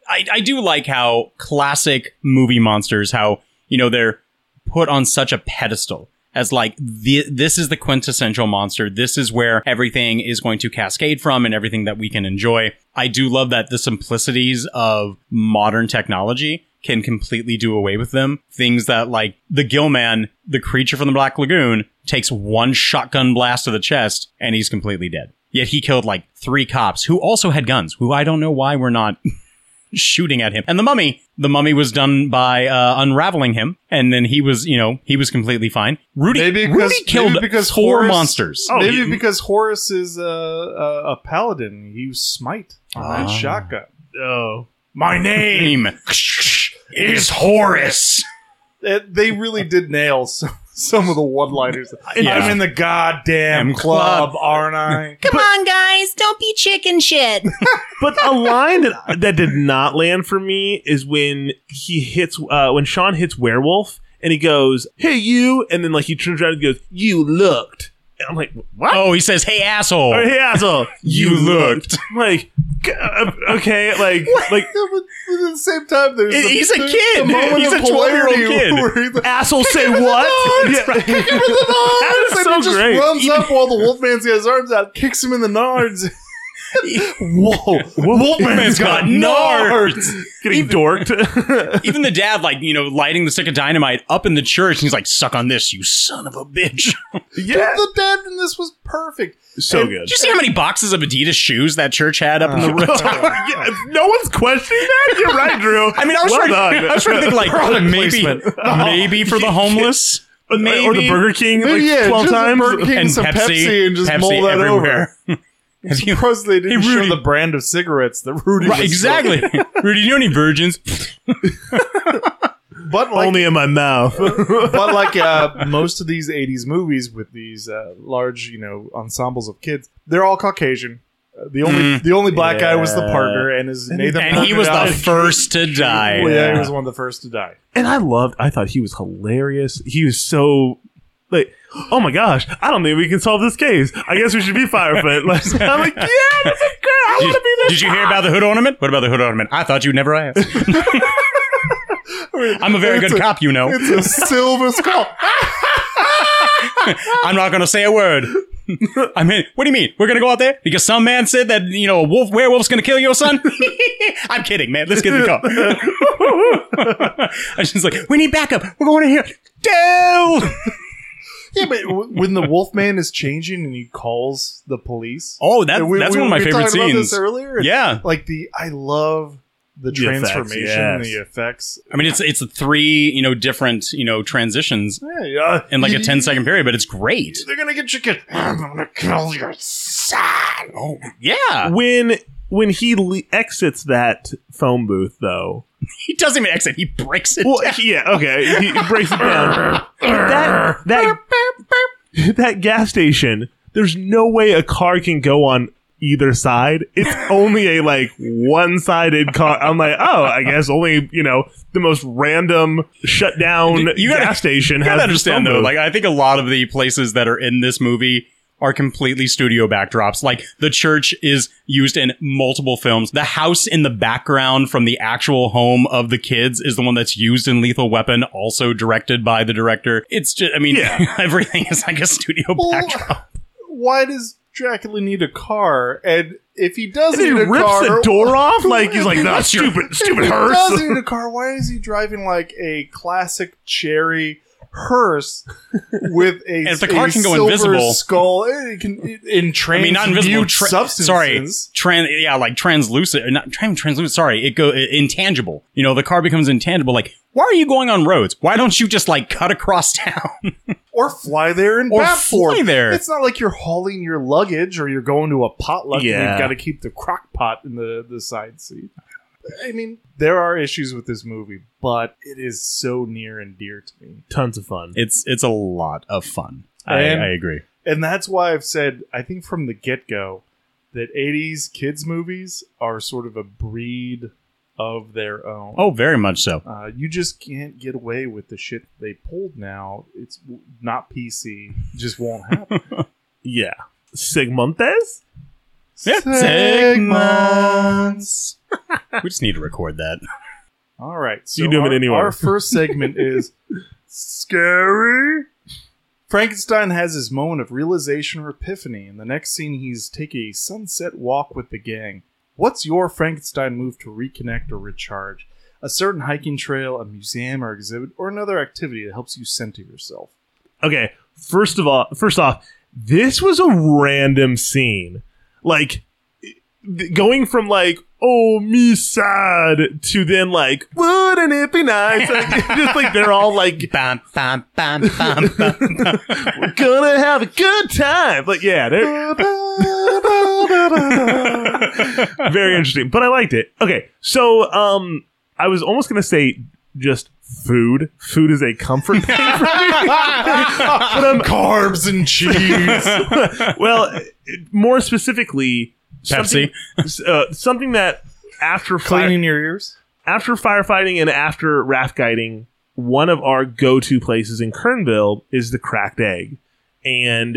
I, I do like how classic movie monsters, how you know they're put on such a pedestal as like the, this is the quintessential monster. This is where everything is going to cascade from and everything that we can enjoy. I do love that the simplicities of modern technology can completely do away with them. Things that like the Gillman, the creature from the Black Lagoon, takes one shotgun blast to the chest and he's completely dead. Yet he killed like three cops who also had guns, who I don't know why we're not shooting at him. And the mummy, the mummy was done by uh, unraveling him, and then he was, you know, he was completely fine. Rudy, Maybe because, Rudy killed maybe because four Horace, monsters. Oh, maybe you- because Horace is a, a, a paladin. He used smite on Ah. that shotgun. Oh. My name. Name is Horace. It- they really did nail some, some of the one-liners. Yeah. I'm in the goddamn club, club. aren't I? Come on, guys, don't be chicken shit. But a line that that did not land for me is when he hits uh, when Sean hits werewolf and he goes, "Hey you," and then like he turns around and goes, "You looked." And I'm like, "What?" Oh, he says, "Hey, asshole." Or, hey asshole, You looked. I'm like, okay, like like but at the same time, there's the, He's a kid. The He's a 12-year-old kid. asshole say what? Yeah. Kick him in the nards! That is and so he just great. runs up while the Wolfman's got his arms out, kicks him in the nards. Whoa, Wolfman's got nards. Getting dorked. Even the dad, like, you know, lighting the stick of dynamite up in the church, and he's like, suck on this, you son of a bitch. yeah, The dad in this was perfect. so And- good. Did you see how many boxes of Adidas shoes that church had up in the uh, roof? Oh, yeah, no one's questioning that. You're right, Drew. I mean, I was, well trying, done. I was trying to think, like, Product maybe, placement. maybe for the homeless. or the Burger King like yeah, twelve just times. Burger King and some Pepsi, Pepsi and just Pepsi mold that everywhere. I'm surprised they didn't Hey, show the brand of cigarettes that Rudy Right, exactly. Rudy, you know any virgins? But like, Only in my mouth. but like uh, most of these '80s movies with these uh, large, you know, ensembles of kids, they're all Caucasian. Uh, the only the only black guy was the partner, and his Nathan. and he was the first to die. Well, yeah, Yeah. he was one of the first to die. and I loved. I thought he was hilarious. He was so like, oh my gosh, I don't think we can solve this case. I guess we should be firefight. Like, I'm like, yeah, that's a girl. I want to be did you hear about the hood ornament? What about the hood ornament? I thought you'd never ask. I'm a very good a- cop, you know. It's a silver skull. I'm not going to say a word. I mean, what do you mean? We're going to go out there because some man said that, you know, a wolf werewolf's going to kill your son? I'm kidding, man. Let's get in the car. I was just like, we need backup. We're going in here. Dale! Yeah, but w- when the Wolfman is changing and he calls the police. Oh, that, we- that's we- one of my we favorite talked about scenes. this earlier. Yeah. like the I love the, The effects, transformation and yes. the effects. I mean, it's it's three, you know, different, you know, transitions Yeah, yeah. in like a 10 second period, but it's great. They're gonna get your kid. I'm gonna kill your son. Oh, yeah. when when he le- exits that phone booth, though. He doesn't even exit. He breaks it Well, down. yeah, okay, he, breaks it down. that that that gas station. There's no way a car can go on either side. It's only a like one-sided car. I'm like, oh, I guess only you know the most random shut down You gotta- gas station You gotta understand though, like I think a lot of the places that are in this movie are completely studio backdrops. Like the church is used in multiple films. The house in the background from the actual home of the kids is the one that's used in Lethal Weapon, also directed by the director. It's just, I mean, Yeah. everything is like a studio Well, backdrop. Why does Dracula need a car? And if he does And he need a rips car, the door off like he's like, "Nah, If he stupid, stupid does hearse." need a car. Why is he driving like a classic cherry hearse with a, if the car a can go invisible- skull? It can it, in I mean, not invisible. Tra- substances. sorry, tran- yeah, like translucent. Not tran- translucent. Sorry, it go intangible. You know, the car becomes intangible. Like, why are you going on roads? Why don't you just like cut across town? or fly there and Or bat fly there. It's not like you're hauling your luggage or you're going to a potluck and you've got to keep the crock pot in the, the side seat. I mean, there are issues with this movie, but it is so near and dear to me. Tons of fun. it's it's a lot of fun. I, And- I agree. And that's why I've said, I think from the get go, that 80s kids' movies are sort of a breed of their own. Oh, very much so. Uh, you just can't get away with the shit they pulled now. It's w- not PC. Just won't happen. Yeah, Sigmontes. Yeah. Segments. We just need to record that. All right. So You do our, anywhere. Our first segment is scary. Frankenstein has his moment of realization or epiphany. In the next scene, he's taking a sunset walk with the gang. What's your Frankenstein move to reconnect or recharge? A certain hiking trail, a museum or exhibit, or another activity that helps you center yourself. Okay, first of all, first off, this was a random scene. Like going from like oh me sad to then like wouldn't it be nice? Like, just like they're all like Bam, bam, bam, bam, bam, bam. we're gonna have a good time. Like yeah, they're very interesting. But I liked it. Okay, so um, I was almost gonna say just food. Food is a comfort thing for me. but I'm Carbs and cheese. well, more specifically, Pepsi. something, uh, something that after Cleaning fire, your ears. after firefighting and after raft guiding, one of our go-to places in Kernville is the Cracked Egg, and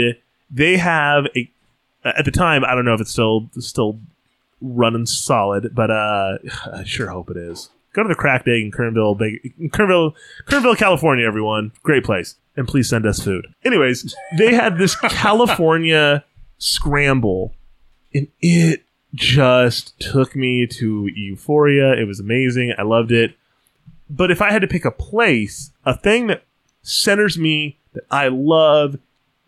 they have a. At the time, I don't know if it's still still running solid, but uh, I sure hope it is. Go to the Cracked Egg in Kernville, Big- Kernville, Kernville, California. Everyone, great place, and please send us food. Anyways, they had this California scramble, and it just took me to euphoria. It was amazing. I loved it. But if I had to pick a place, a thing that centers me that I love,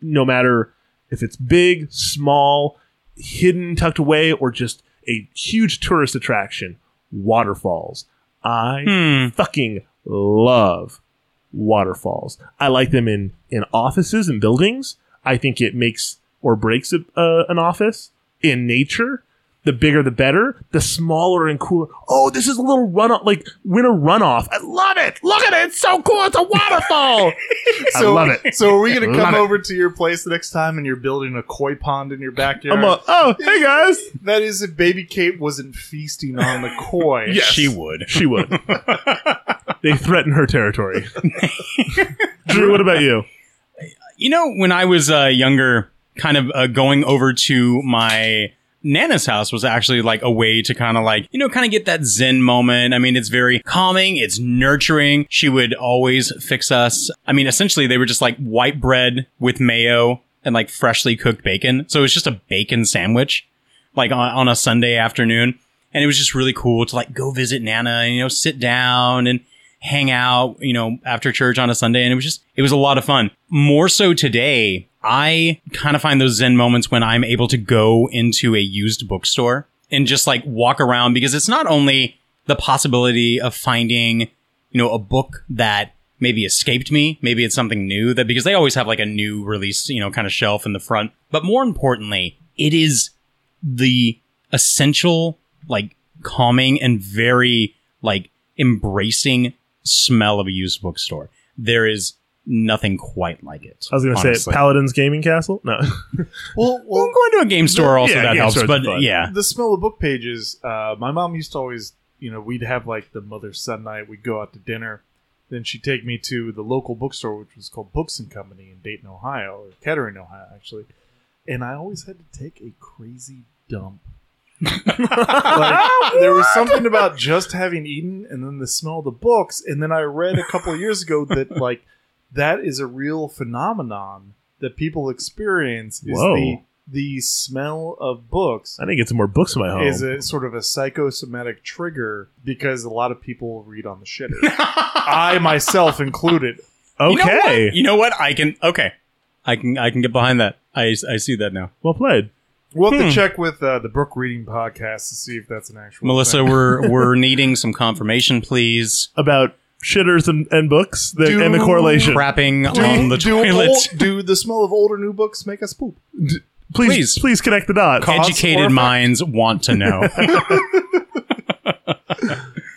no matter if it's big, small, hidden, tucked away, or just a huge tourist attraction, waterfalls. I Hmm. fucking love waterfalls. I like them in in offices and buildings. I think it makes or breaks a, uh, an office in nature. The bigger, the better. The smaller and cooler. Oh, this is a little runoff, like winter runoff. I love it. Look at it. It's so cool. It's a waterfall. I So, love it. So are we gonna come it. over to your place the next time and you're building a koi pond in your backyard? I'm a, oh, hey guys. That is if Baby Kate wasn't feasting on the koi. Yes. She would. She would. they threaten her territory. Drew, what about you? You know, when I was uh, younger, kind of uh, going over to my Nana's house was actually like a way to kind of like, you know, kind of get that Zen moment. I mean, it's very calming, it's nurturing. She would always fix us. I mean, essentially, they were just like white bread with mayo and like freshly cooked bacon. So it was just a bacon sandwich, like on, on a Sunday afternoon. And it was just really cool to like go visit Nana and, you know, sit down and hang out, you know, after church on a Sunday. And it was just, it was a lot of fun. More so today, I kind of find those Zen moments when I'm able to go into a used bookstore and just like walk around because it's not only the possibility of finding, you know, a book that maybe escaped me. Maybe it's something new that because they always have like a new release, you know, kind of shelf in the front. But more importantly, it is the essential, like calming and very like embracing smell of a used bookstore. There is nothing quite like it. I was going to say honestly. Paladin's Gaming Castle. No. Well, well, going to a game store also yeah, that game helps, store's but fun. yeah. the smell of book pages. Uh, my mom used to always, you know, we'd have like the mother son night. We'd go out to dinner. Then she'd take me to the local bookstore, which was called Books and Company in Dayton, Ohio, or Kettering, Ohio, actually. And I always had to take a crazy dump. like, there was something about just having eaten and then the smell of the books. And then I read a couple of years ago that like that is a real phenomenon that people experience. Is Whoa. the the smell of books I need to get some more books in my home. is a sort of a psychosomatic trigger because a lot of people read on the shitter. I myself included. You know okay. You know what? I can okay. I can I can get behind that. I, I see that now. well played. We'll have Hmm. to check with uh, the book reading podcast to see if that's an actual. Melissa, thing. we're we're needing some confirmation, please. About shitters and, and books the, Do- and the correlation. Crapping do, on the do, toilet. old- do the smell of older new books make us poop? Please, Please. please, connect the dots. Cause or Educated effect? minds want to know.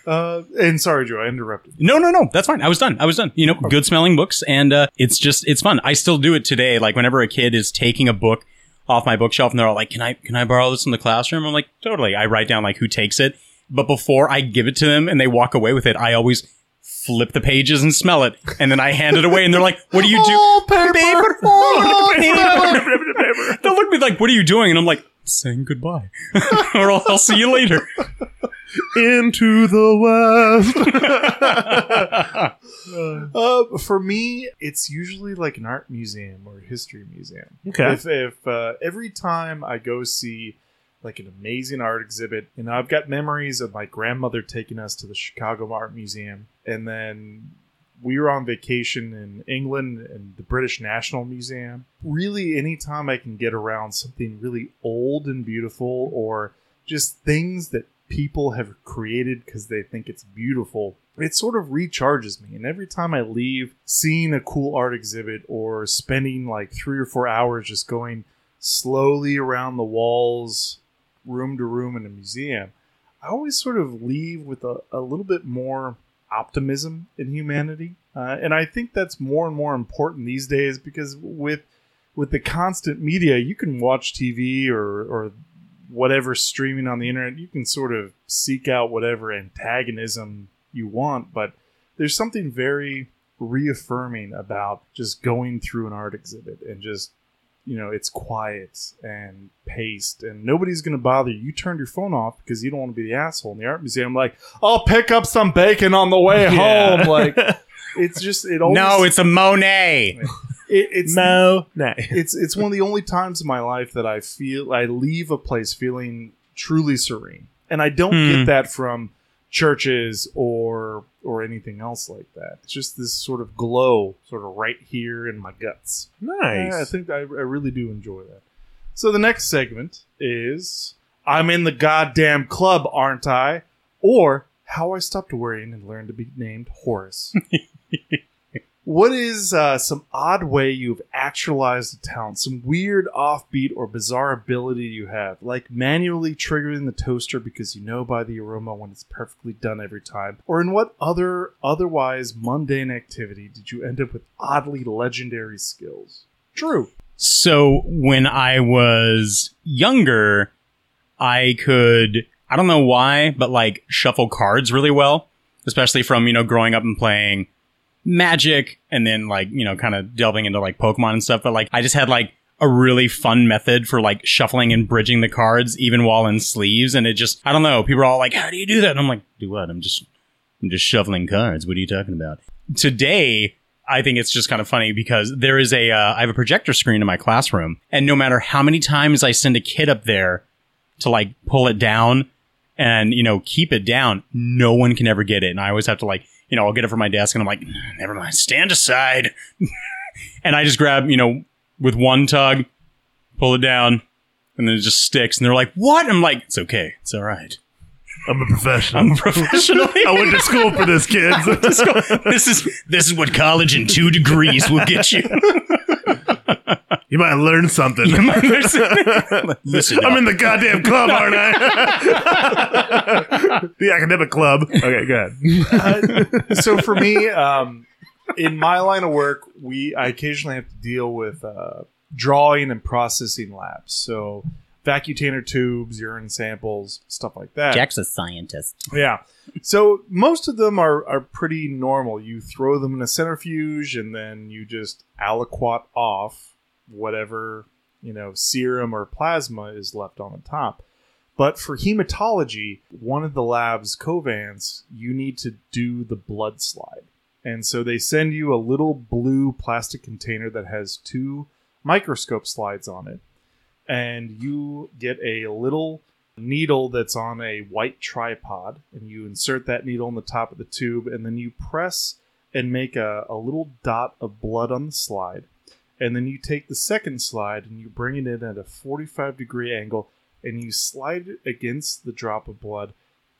Uh, and sorry, Joe, I interrupted. no, no, no. That's fine. I was done. I was done. You know, good smelling books, and uh, it's just it's fun. I still do it today. Like whenever a kid is taking a book off my bookshelf, and they're all like, "Can I can I borrow this in the classroom?" I'm like, "Totally." I write down like who takes it, but before I give it to them and they walk away with it, I always flip the pages and smell it, and then I hand it away, and they're like, "What do you do?" Oh, paper. Oh, paper. They'll look at me like, "What are you doing?" And I'm like, "Saying goodbye," or I'll, I'll see you later. Into the west. Uh, for me, it's usually like an art museum or a history museum. Okay. If, if uh, every time I go see like an amazing art exhibit, and I've got memories of my grandmother taking us to the Chicago Art Museum, and then we were on vacation in England and the British National Museum. Really, anytime I can get around something really old and beautiful, or just things that people have created because they think it's beautiful, it sort of recharges me. And every time I leave seeing a cool art exhibit or spending like three or four hours just going slowly around the walls, room to room in a museum, I always sort of leave with a, a little bit more optimism in humanity. Uh, and I think that's more and more important these days because with with the constant media, you can watch TV or, or whatever streaming on the internet, you can sort of seek out whatever antagonism you want, but there's something very reaffirming about just going through an art exhibit and just you know it's quiet and paced and nobody's gonna bother you you turned your phone off because you don't want to be the asshole in the art museum like i'll pick up some bacon on the way Yeah. home like it's just it always no, it's a Monet. it, it's no, no. it's it's one of the only times in my life that I feel I leave a place feeling truly serene, and I don't Hmm. get that from churches or or anything else like that. It's just this sort of glow, sort of right here in my guts. Nice. Yeah, I think I, I really do enjoy that. So the next segment is I'm in the goddamn club, aren't I? Or how I stopped worrying and learned to be named Horace. what is uh, some odd way you've actualized a talent? Some weird, offbeat, or bizarre ability you have, like manually triggering the toaster because you know by the aroma when it's perfectly done every time? Or in what other otherwise mundane activity did you end up with oddly legendary skills? True. So when I was younger, I could I don't know why, but like shuffle cards really well, especially from, you know, growing up and playing Magic and then like, you know, kind of delving into like Pokemon and stuff, but like I just had like a really fun method for like shuffling and bridging the cards even while in sleeves and it just I don't know, people are all like, "How do you do that?" And I'm like, "Do what? I'm just I'm just shuffling cards. What are you talking about?" Today, I think it's just kind of funny because there is a uh, I have a projector screen in my classroom, and no matter how many times I send a kid up there to like pull it down and you know keep it down, no one can ever get it, and I always have to like you know I'll get it from my desk, and I'm like, never mind, stand aside, and I just grab you know with one tug, pull it down, and then it just sticks, and they're like, what? I'm like, it's okay, it's all right. I'm a professional. I'm a professional. I went to school for this, kids. I went to school- this is this is what college in two degrees will get you. You might learn something. You might learn something. Listen I'm up. in the goddamn club, aren't I? the academic club. Okay, go ahead. so for me, um, in my line of work, we I occasionally have to deal with uh, drawing and processing labs. So vacutainer tubes, urine samples, stuff like that. Jack's a scientist. Yeah. So most of them are, are pretty normal. You throw them in a centrifuge and then you just aliquot off whatever, you know, serum or plasma is left on the top. But for hematology, one of the labs, Covance, you need to do the blood slide. And so they send you a little blue plastic container that has two microscope slides on it. And you get a little needle that's on a white tripod and you insert that needle in the top of the tube and then you press and make a, a little dot of blood on the slide and then you take the second slide and you bring it in at a 45 degree angle and you slide it against the drop of blood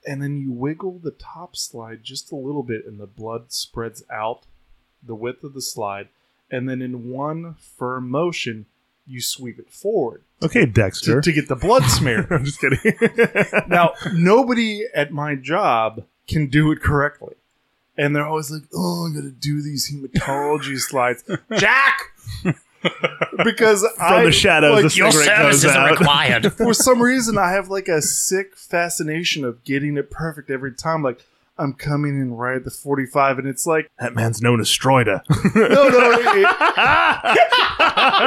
and then you wiggle the top slide just a little bit and the blood spreads out the width of the slide and then in one firm motion you sweep it forward Okay, Dexter. to, to get the blood smear. I'm just kidding. now, nobody at my job can do it correctly. And they're always like, oh, I'm to do these hematology slides. Jack! because From the shadows, like, the cigarette goes out. For some reason, I have like a sick fascination of getting it perfect every time. Like, I'm coming in right at the 45, and it's like, that man's known as Stroida. no, no. It,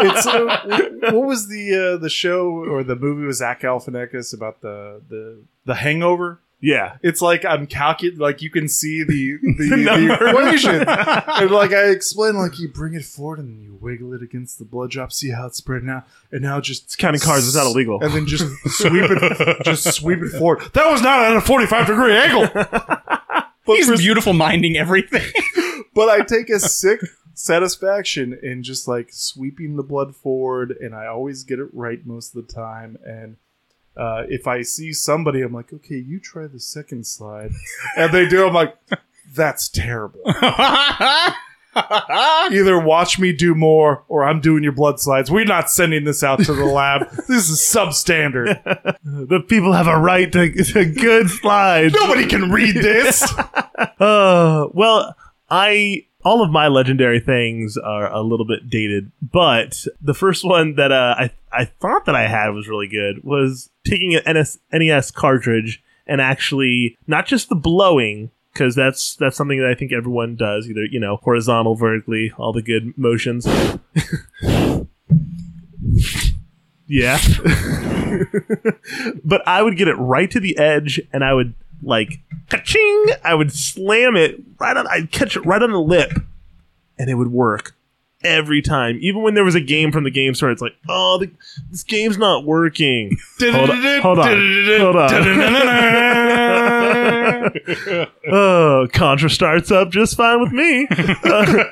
it's uh, what was the uh, the show or the movie with Zach Galifianakis about the the the Hangover? Yeah, it's like I'm calculating. Like you can see the the, The the, equation, and like I explain, like you bring it forward and you wiggle it against the blood drop, see how it's spreading out, and now just it's counting cards is not illegal. and then just sweep it, just sweep it forward. That was not at a 45 degree angle. But He's for- beautiful minding everything. but I take a sick satisfaction in just like sweeping the blood forward, and I always get it right most of the time. And uh, if I see somebody, I'm like, okay, you try the second slide, and they do. I'm like, that's terrible. Either watch me do more, or I'm doing your blood slides. We're not sending this out to the lab. This is substandard. the people have a right to, to good slides. Nobody can read this. Uh, well, I all of my legendary things are a little bit dated, but the first one that uh, I I thought that I had was really good was taking an NS, NES cartridge and actually not just the blowing because that's that's something that I think everyone does either you know horizontal vertically all the good motions Yeah. but I would get it right to the edge and I would like ka-ching, I would slam it right on I'd catch it right on the lip and it would work every time. Even when there was a game from the game store, it's like, oh, the, this game's not working. hold on, hold on, hold on. oh, Contra starts up just fine with me. Uh,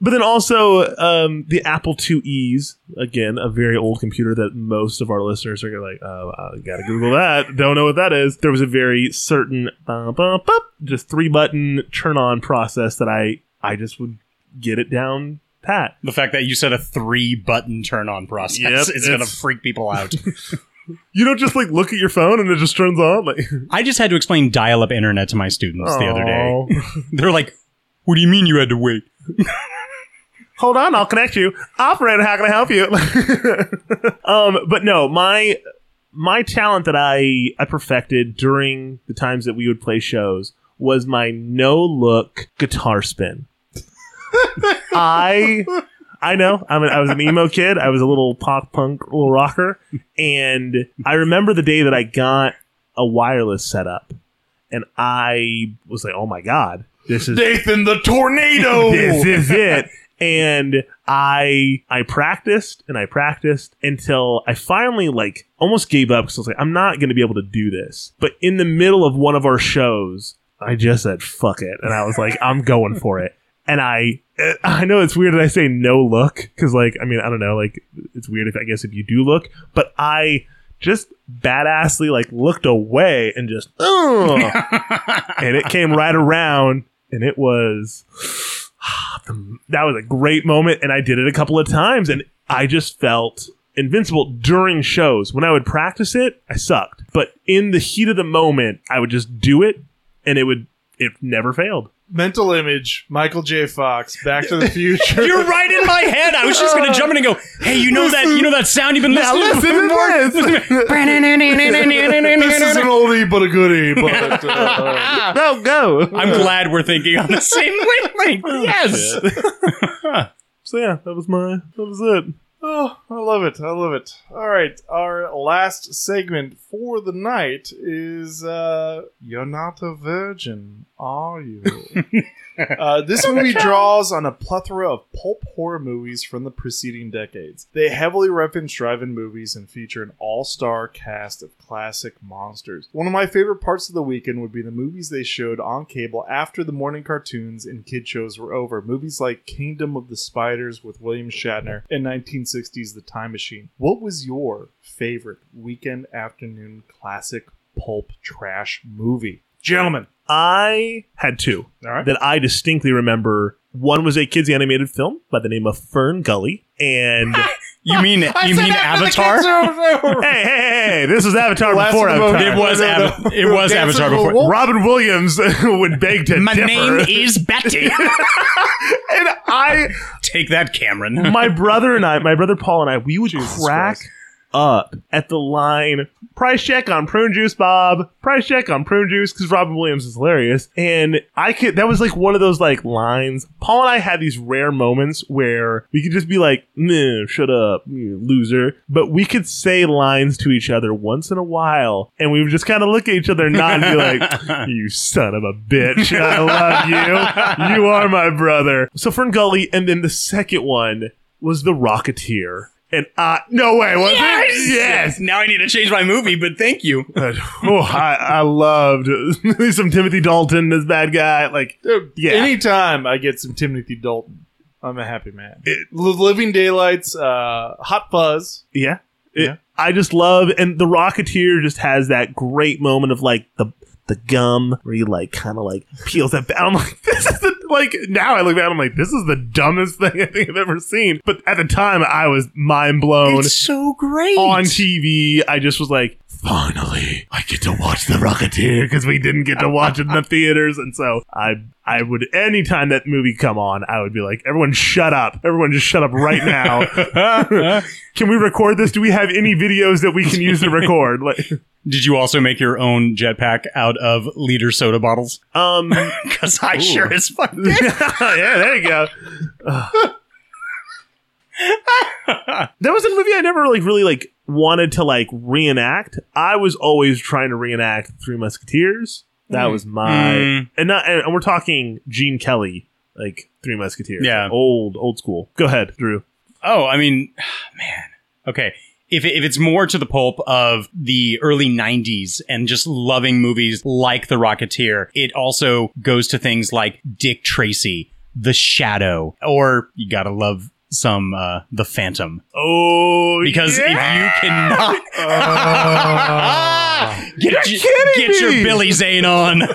but then also um, the Apple IIe's, again, a very old computer that most of our listeners are like, oh, I gotta Google that. Don't know what that is. There was a very certain, bum, bum, bum, just three button turn on process that I I just would get it down pat. The fact that you said a three button turn on process Yep, is going to freak people out. You don't just like look at your phone and it just turns on. Like, I just had to explain dial up internet to my students the other day. They're like, what do you mean you had to wait? Hold on, I'll connect you. Operator, how can I help you? um, but no, my my talent that I I perfected during the times that we would play shows was my no look guitar spin. I I know I'm an, I was an emo kid. I was a little pop punk little rocker, and I remember the day that I got a wireless setup, and I was like, "Oh my god, this is Nathan the tornado. this is it. And I I practiced and I practiced until I finally like almost gave up because I was like, I'm not going to be able to do this. But in the middle of one of our shows, I just said fuck it, and I was like, I'm going for it. And I eh, I know it's weird that I say no look because like I mean I don't know like it's weird if I guess if you do look, but I just badassly like looked away and just and it came right around and it was that was a great moment and i did it a couple of times and i just felt invincible during shows. When i would practice it i sucked. But in the heat of the moment i would just do it and it would it never failed Mental image, Michael J. Fox, Back to the Future. You're right in my head. I was just going to jump in and go, hey, you know that you know that sound you've been Now listening listen to to this is an oldie but a goodie. But uh, no go I'm glad we're thinking on the same wavelength. yes. so yeah that was my that was it oh, I love it. I love it. All right, our last segment for the night is uh, "You're Not a Virgin, Are You?" Uh, this movie draws on a plethora of pulp horror movies from the preceding decades. They heavily reference drive-in movies and feature an all-star cast of classic monsters. One of my favorite parts of the weekend would be the movies they showed on cable after the morning cartoons and kid shows were over. Movies like Kingdom of the Spiders with William Shatner and 1960's The Time Machine. What was your favorite weekend afternoon classic pulp trash movie? Gentlemen, I had two All right. that I distinctly remember. One was a kids animated film by the name of Fern Gully, and You mean you mean Avatar? hey, hey, hey, hey, this was Avatar Last before Avatar. It was No, no, Ava- it was Dancing Avatar before. Wolf? Robin Williams would beg to My differ. name is Betty. and I, Take that, Cameron. my brother and I, my brother Paul and I, we would Jesus crack Christ. Up at the line. Price check on prune juice, Bob. Price check on prune juice because Robin Williams is hilarious. And I could, that was like one of those like lines. Paul and I had these rare moments where we could just be like, nah, shut up, loser. But we could say lines to each other once in a while. And we would just kind of look at each other and nod and be like, you son of a bitch. I love you. You are my brother. So Fern Gully. And then the second one was The Rocketeer. And uh, no way, was it? Yes. Now I need to change my movie, but thank you. But, oh, I, I loved some Timothy Dalton as bad guy. Like, yeah. Anytime I get some Timothy Dalton, I'm a happy man. Li- Living Daylights, uh, Hot Fuzz. yeah. It- Yeah. I just love, and the Rocketeer just has that great moment of like the the gum where he like kind of like peels that back. I'm like, this is the like now I look back, I'm like, this is the dumbest thing I think I've ever seen. But at the time, I was mind blown. It's so great. on TV, I just was like, finally, I get to watch The Rocketeer because we didn't get to watch it in the theaters. And so I, I would, anytime that movie come on, I would be like, everyone shut up. Everyone just shut up right now. can we record this? Do we have any videos that we can use to record? Like, Did you also make your own jetpack out of liter soda bottles? um, Because I sure as fuck did. yeah, there you go. that was a movie I never like really like wanted to like reenact. I was always trying to reenact Three Musketeers. That Mm. was my Mm. and not and we're talking Gene Kelly, like Three Musketeers. Yeah. old old school. Go ahead, Drew. Oh, I mean, man. Okay. If, if it's more to the pulp of the early 90s and just loving movies like The Rocketeer, it also goes to things like Dick Tracy, The Shadow, or you gotta love some uh, The Phantom. Oh, Because yeah! if you cannot get, You're your- kidding get your! Billy Zane on.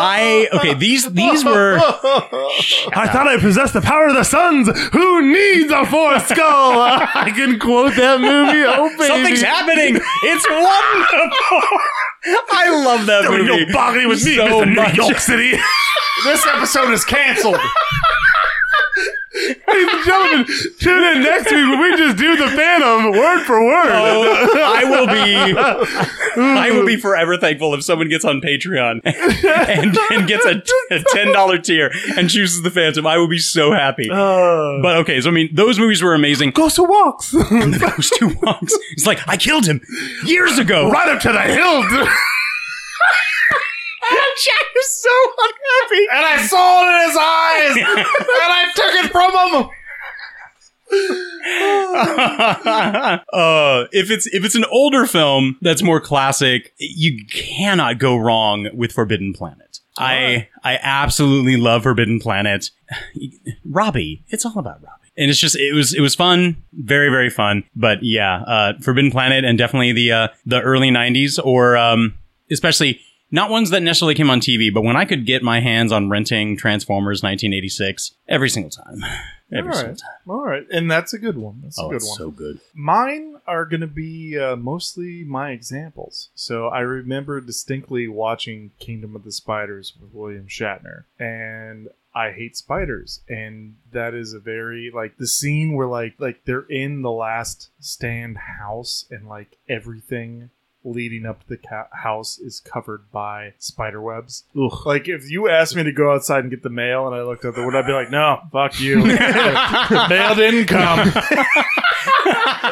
I okay, these these were I thought I possessed the power of the suns. Who needs a fourth skull? I can quote that movie. Oh, baby. Something's happening. It's wonderful. I love that There was movie. no bargaining with me, so Mr. New. York City. this episode is canceled. Ladies and gentlemen, tune in next week when we just do the Phantom word for word. Oh, I will be I will be forever thankful if someone gets on Patreon and, and gets a, a ten dollar tier and chooses the Phantom. I will be so happy. Uh, But okay, so I mean, those movies were amazing. Ghost who walks Those two walks. It's like I killed him years ago. right up to the hill. Jack is so unhappy. and I saw it in his eyes, and I took it from him. uh, if it's if it's an older film that's more classic, you cannot go wrong with Forbidden Planet. I I absolutely love Forbidden Planet. Robbie, it's all about Robbie. And it's just it was it was fun, very very fun. But yeah, uh, Forbidden Planet and definitely the uh, the early '90s or um, especially not ones that necessarily came on TV, but when I could get my hands on renting Transformers 1986 every single time, every All single right, time. all right, and that's a good one. That's a Oh, good it's one. so good. Mine are going to be uh, mostly my examples. So I remember distinctly watching Kingdom of the Spiders with William Shatner, and I hate spiders, and that is a very like the scene where like like they're in the last stand house, and like everything leading up to the ca- house is covered by spider webs. Ugh. Like if you asked me to go outside and get the mail, and I looked the window, I'd be like, "No, fuck you, mail didn't come."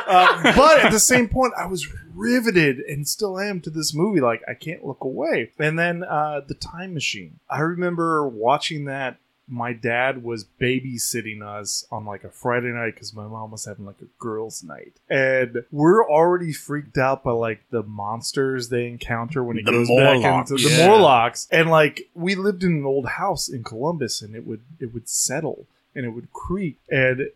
Uh, but at the same point, I was riveted and still am to this movie. Like I can't look away. And then uh, the Time Machine. I remember watching that. My dad was babysitting us on like a Friday night because my mom was having like a girls' night, and we're already freaked out by like the monsters they encounter when he The goes Morlocks. back into the Yeah. Morlocks. And like we lived in an old house in Columbus, and it would it would settle and it would creak. And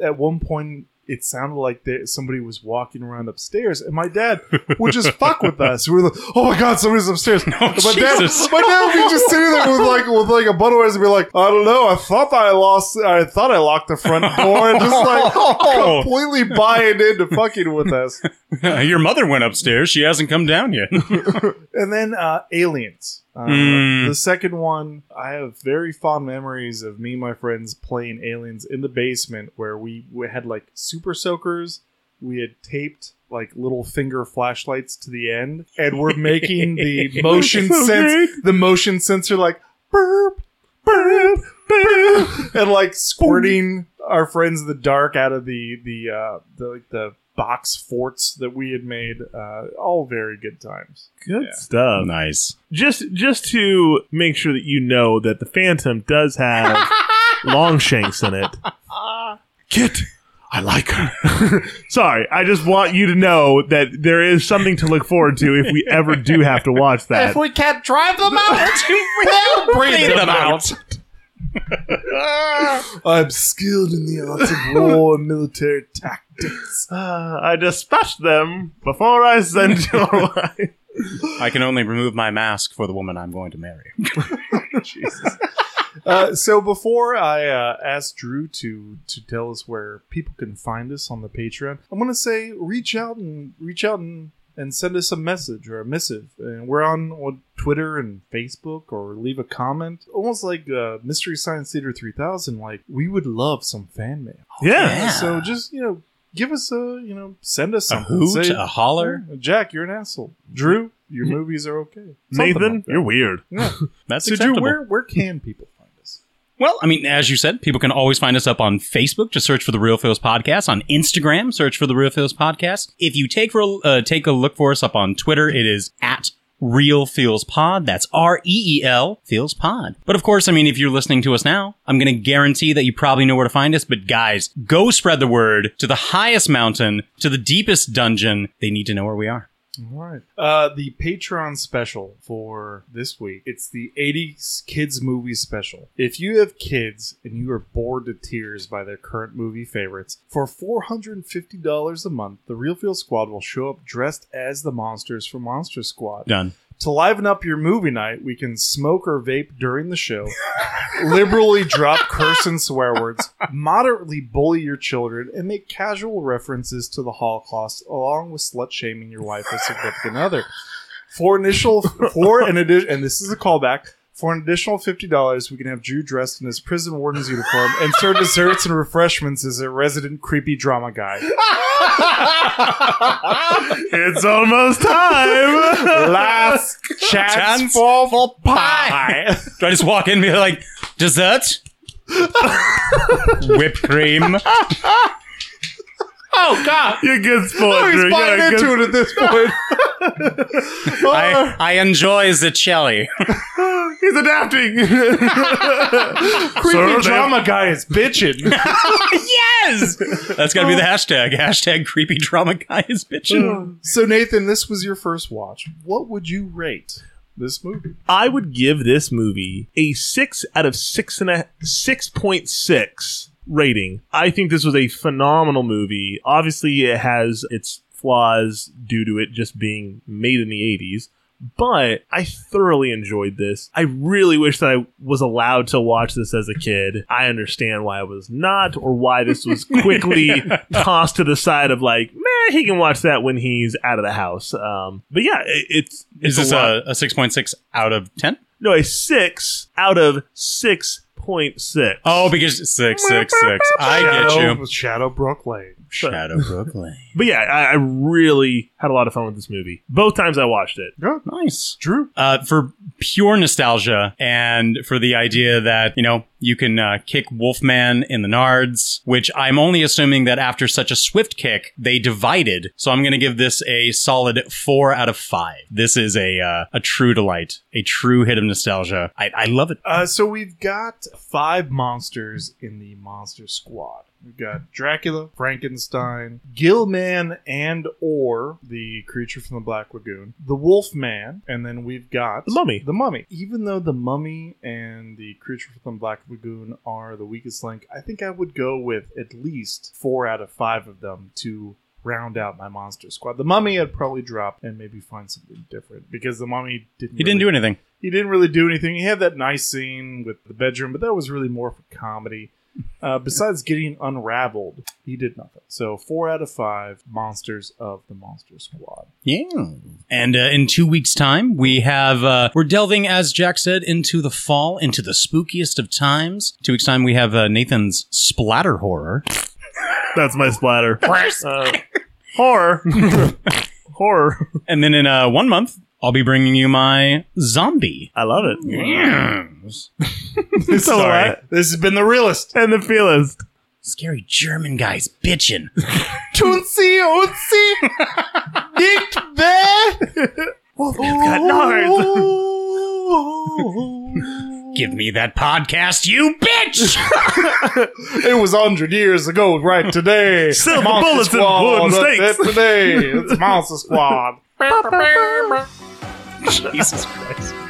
at one point, it sounded like there, somebody was walking around upstairs, and my dad would just fuck with us. We were like, "Oh my god, somebody's upstairs!" my dad, Jesus. my dad would be just sitting there with like with like a bundle and be like, "I don't know. I thought I lost. I thought I locked the front door," and just like Oh. completely buying into fucking with us. Your mother went upstairs. She hasn't come down yet. And then uh, Aliens. Um, Mm. The second one, I have very fond memories of me and my friends playing Aliens in the basement where we, we had like super soakers. We had taped like little finger flashlights to the end, and we're making the motion So sense, great. the motion sensor like burp, burp, burp, and like squirting our friends in the dark out of the the uh, the like the box forts that we had made. Uh, all very good times. Good Yeah. stuff. nice. Just just to make sure that you know that the Phantom does have Longshanks in it. Kit, I like her. Sorry, I just want you to know that there is something to look forward to if we ever do have to watch that. If we can't drive them out, we'll breathe them out. I'm skilled in the arts of war and military tactics. Uh, I dispatched them before I sent your wife. I can only remove my mask for the woman I'm going to marry. Uh, so before I uh, ask Drew to to tell us where people can find us on the Patreon, I'm gonna say reach out and reach out and and send us a message or a missive. And we're on, on Twitter and Facebook or leave a comment. Almost like uh, Mystery Science Theater 3000. Like we would love some fan mail. Yeah. So just you know, give us a you know, send us something. A hoot, Say- a holler. Jack, you're an asshole. Drew, your movies are okay. Something Nathan, like that. you're weird. Yeah. That's so acceptable. Drew, where where can people find us? Well, I mean, as you said, people can always find us up on Facebook. Just search for the Reel Feels Podcast. On Instagram, search for the Reel Feels Podcast. If you take for uh, take a look for us up on Twitter, it is at Reel Feels Pod. That's R E E L Feels Pod. But of course, I mean, if you're listening to us now, I'm going to guarantee that you probably know where to find us. But guys, go spread the word to the highest mountain, to the deepest dungeon. They need to know where we are. All right. Uh, the Patreon special for this week. It's the 80s kids movie special. If you have kids and you are bored to tears by their current movie favorites, for $450 a month, the Reel Feel Squad will show up dressed as the monsters from Monster Squad. Done. To liven up your movie night, we can smoke or vape during the show, liberally drop curse and swear words, moderately bully your children, and make casual references to the Holocaust, along with slut shaming your wife or significant other. For initial, for an addition, and this is a callback. For an additional fifty dollars, we can have Drew dressed in his prison warden's uniform and serve desserts and refreshments as a resident creepy drama guy. it's almost time. Last chance, Chance for, for pie. Do I just walk in and be like, dessert? Whipped cream? Oh God! You're a good sport, Drew. he's You're buying a good into it at this point. I, I enjoy the jelly. He's adapting. Creepy Sir, drama guy is bitching. yes! That's got to be the hashtag. Hashtag creepy drama guy is bitching. so Nathan, this was your first watch. What would you rate this movie? I would give this movie a six out of six and a six point six rating. I think this was a phenomenal movie. Obviously, it has its flaws due to it just being made in the 80s. But I thoroughly enjoyed this. I really wish that I was allowed to watch this as a kid. I understand why I was not, or why this was quickly tossed to the side of like, meh, he can watch that when he's out of the house. Um, but yeah, it, it's, Is this lot. a, a 6.6 out of 10? No, a six out of six point six. Oh, because 666. I get you. Shadow Brook Lane. Shadow Brooklyn. But yeah, I, I really had a lot of fun with this movie. Both times I watched it. Good. Nice. Drew. Uh, for pure nostalgia and for the idea that, you know, you can uh, kick Wolfman in the nards, which I'm only assuming that after such a swift kick, they divided. So I'm going to give this a solid four out of five. This is a uh, a true delight, a true hit of nostalgia. I, I love it. Uh, so we've got five monsters in the Monster Squad. We've got Dracula, Frankenstein, Gillman, and or the creature from the Black Lagoon, the Wolfman, and then we've got The Mummy. The Mummy. Even though the Mummy and the creature from the Black Lagoon are the weakest link, I think I would go with at least four out of five of them to round out my monster squad. The Mummy I'd probably drop and maybe find something different because the Mummy didn't. He didn't do anything. he didn't really do anything. He had that nice scene with the bedroom, but that was really more for comedy. Uh, besides getting unraveled, he did nothing. So four out of five monsters of the Monster Squad. Yeah. And uh, in two weeks' time, we have uh, we're delving, as Jack said, into the fall, into the spookiest of times. Two weeks' time, we have uh, Nathan's splatter horror. That's my splatter. Uh, horror. horror. And then in uh, one month, I'll be bringing you my zombie. I love it. Yes. This, all all right. right. this has been the realist. And the feelist. Scary German guys bitching. Tootsie, ootsie, dick bear. Wolfman's got nards. Give me that podcast, you bitch! it was hundred years ago, right today. Silver Monster bullets and Squad, wooden that's stakes. it Today, it's Monster Squad. Jesus Christ.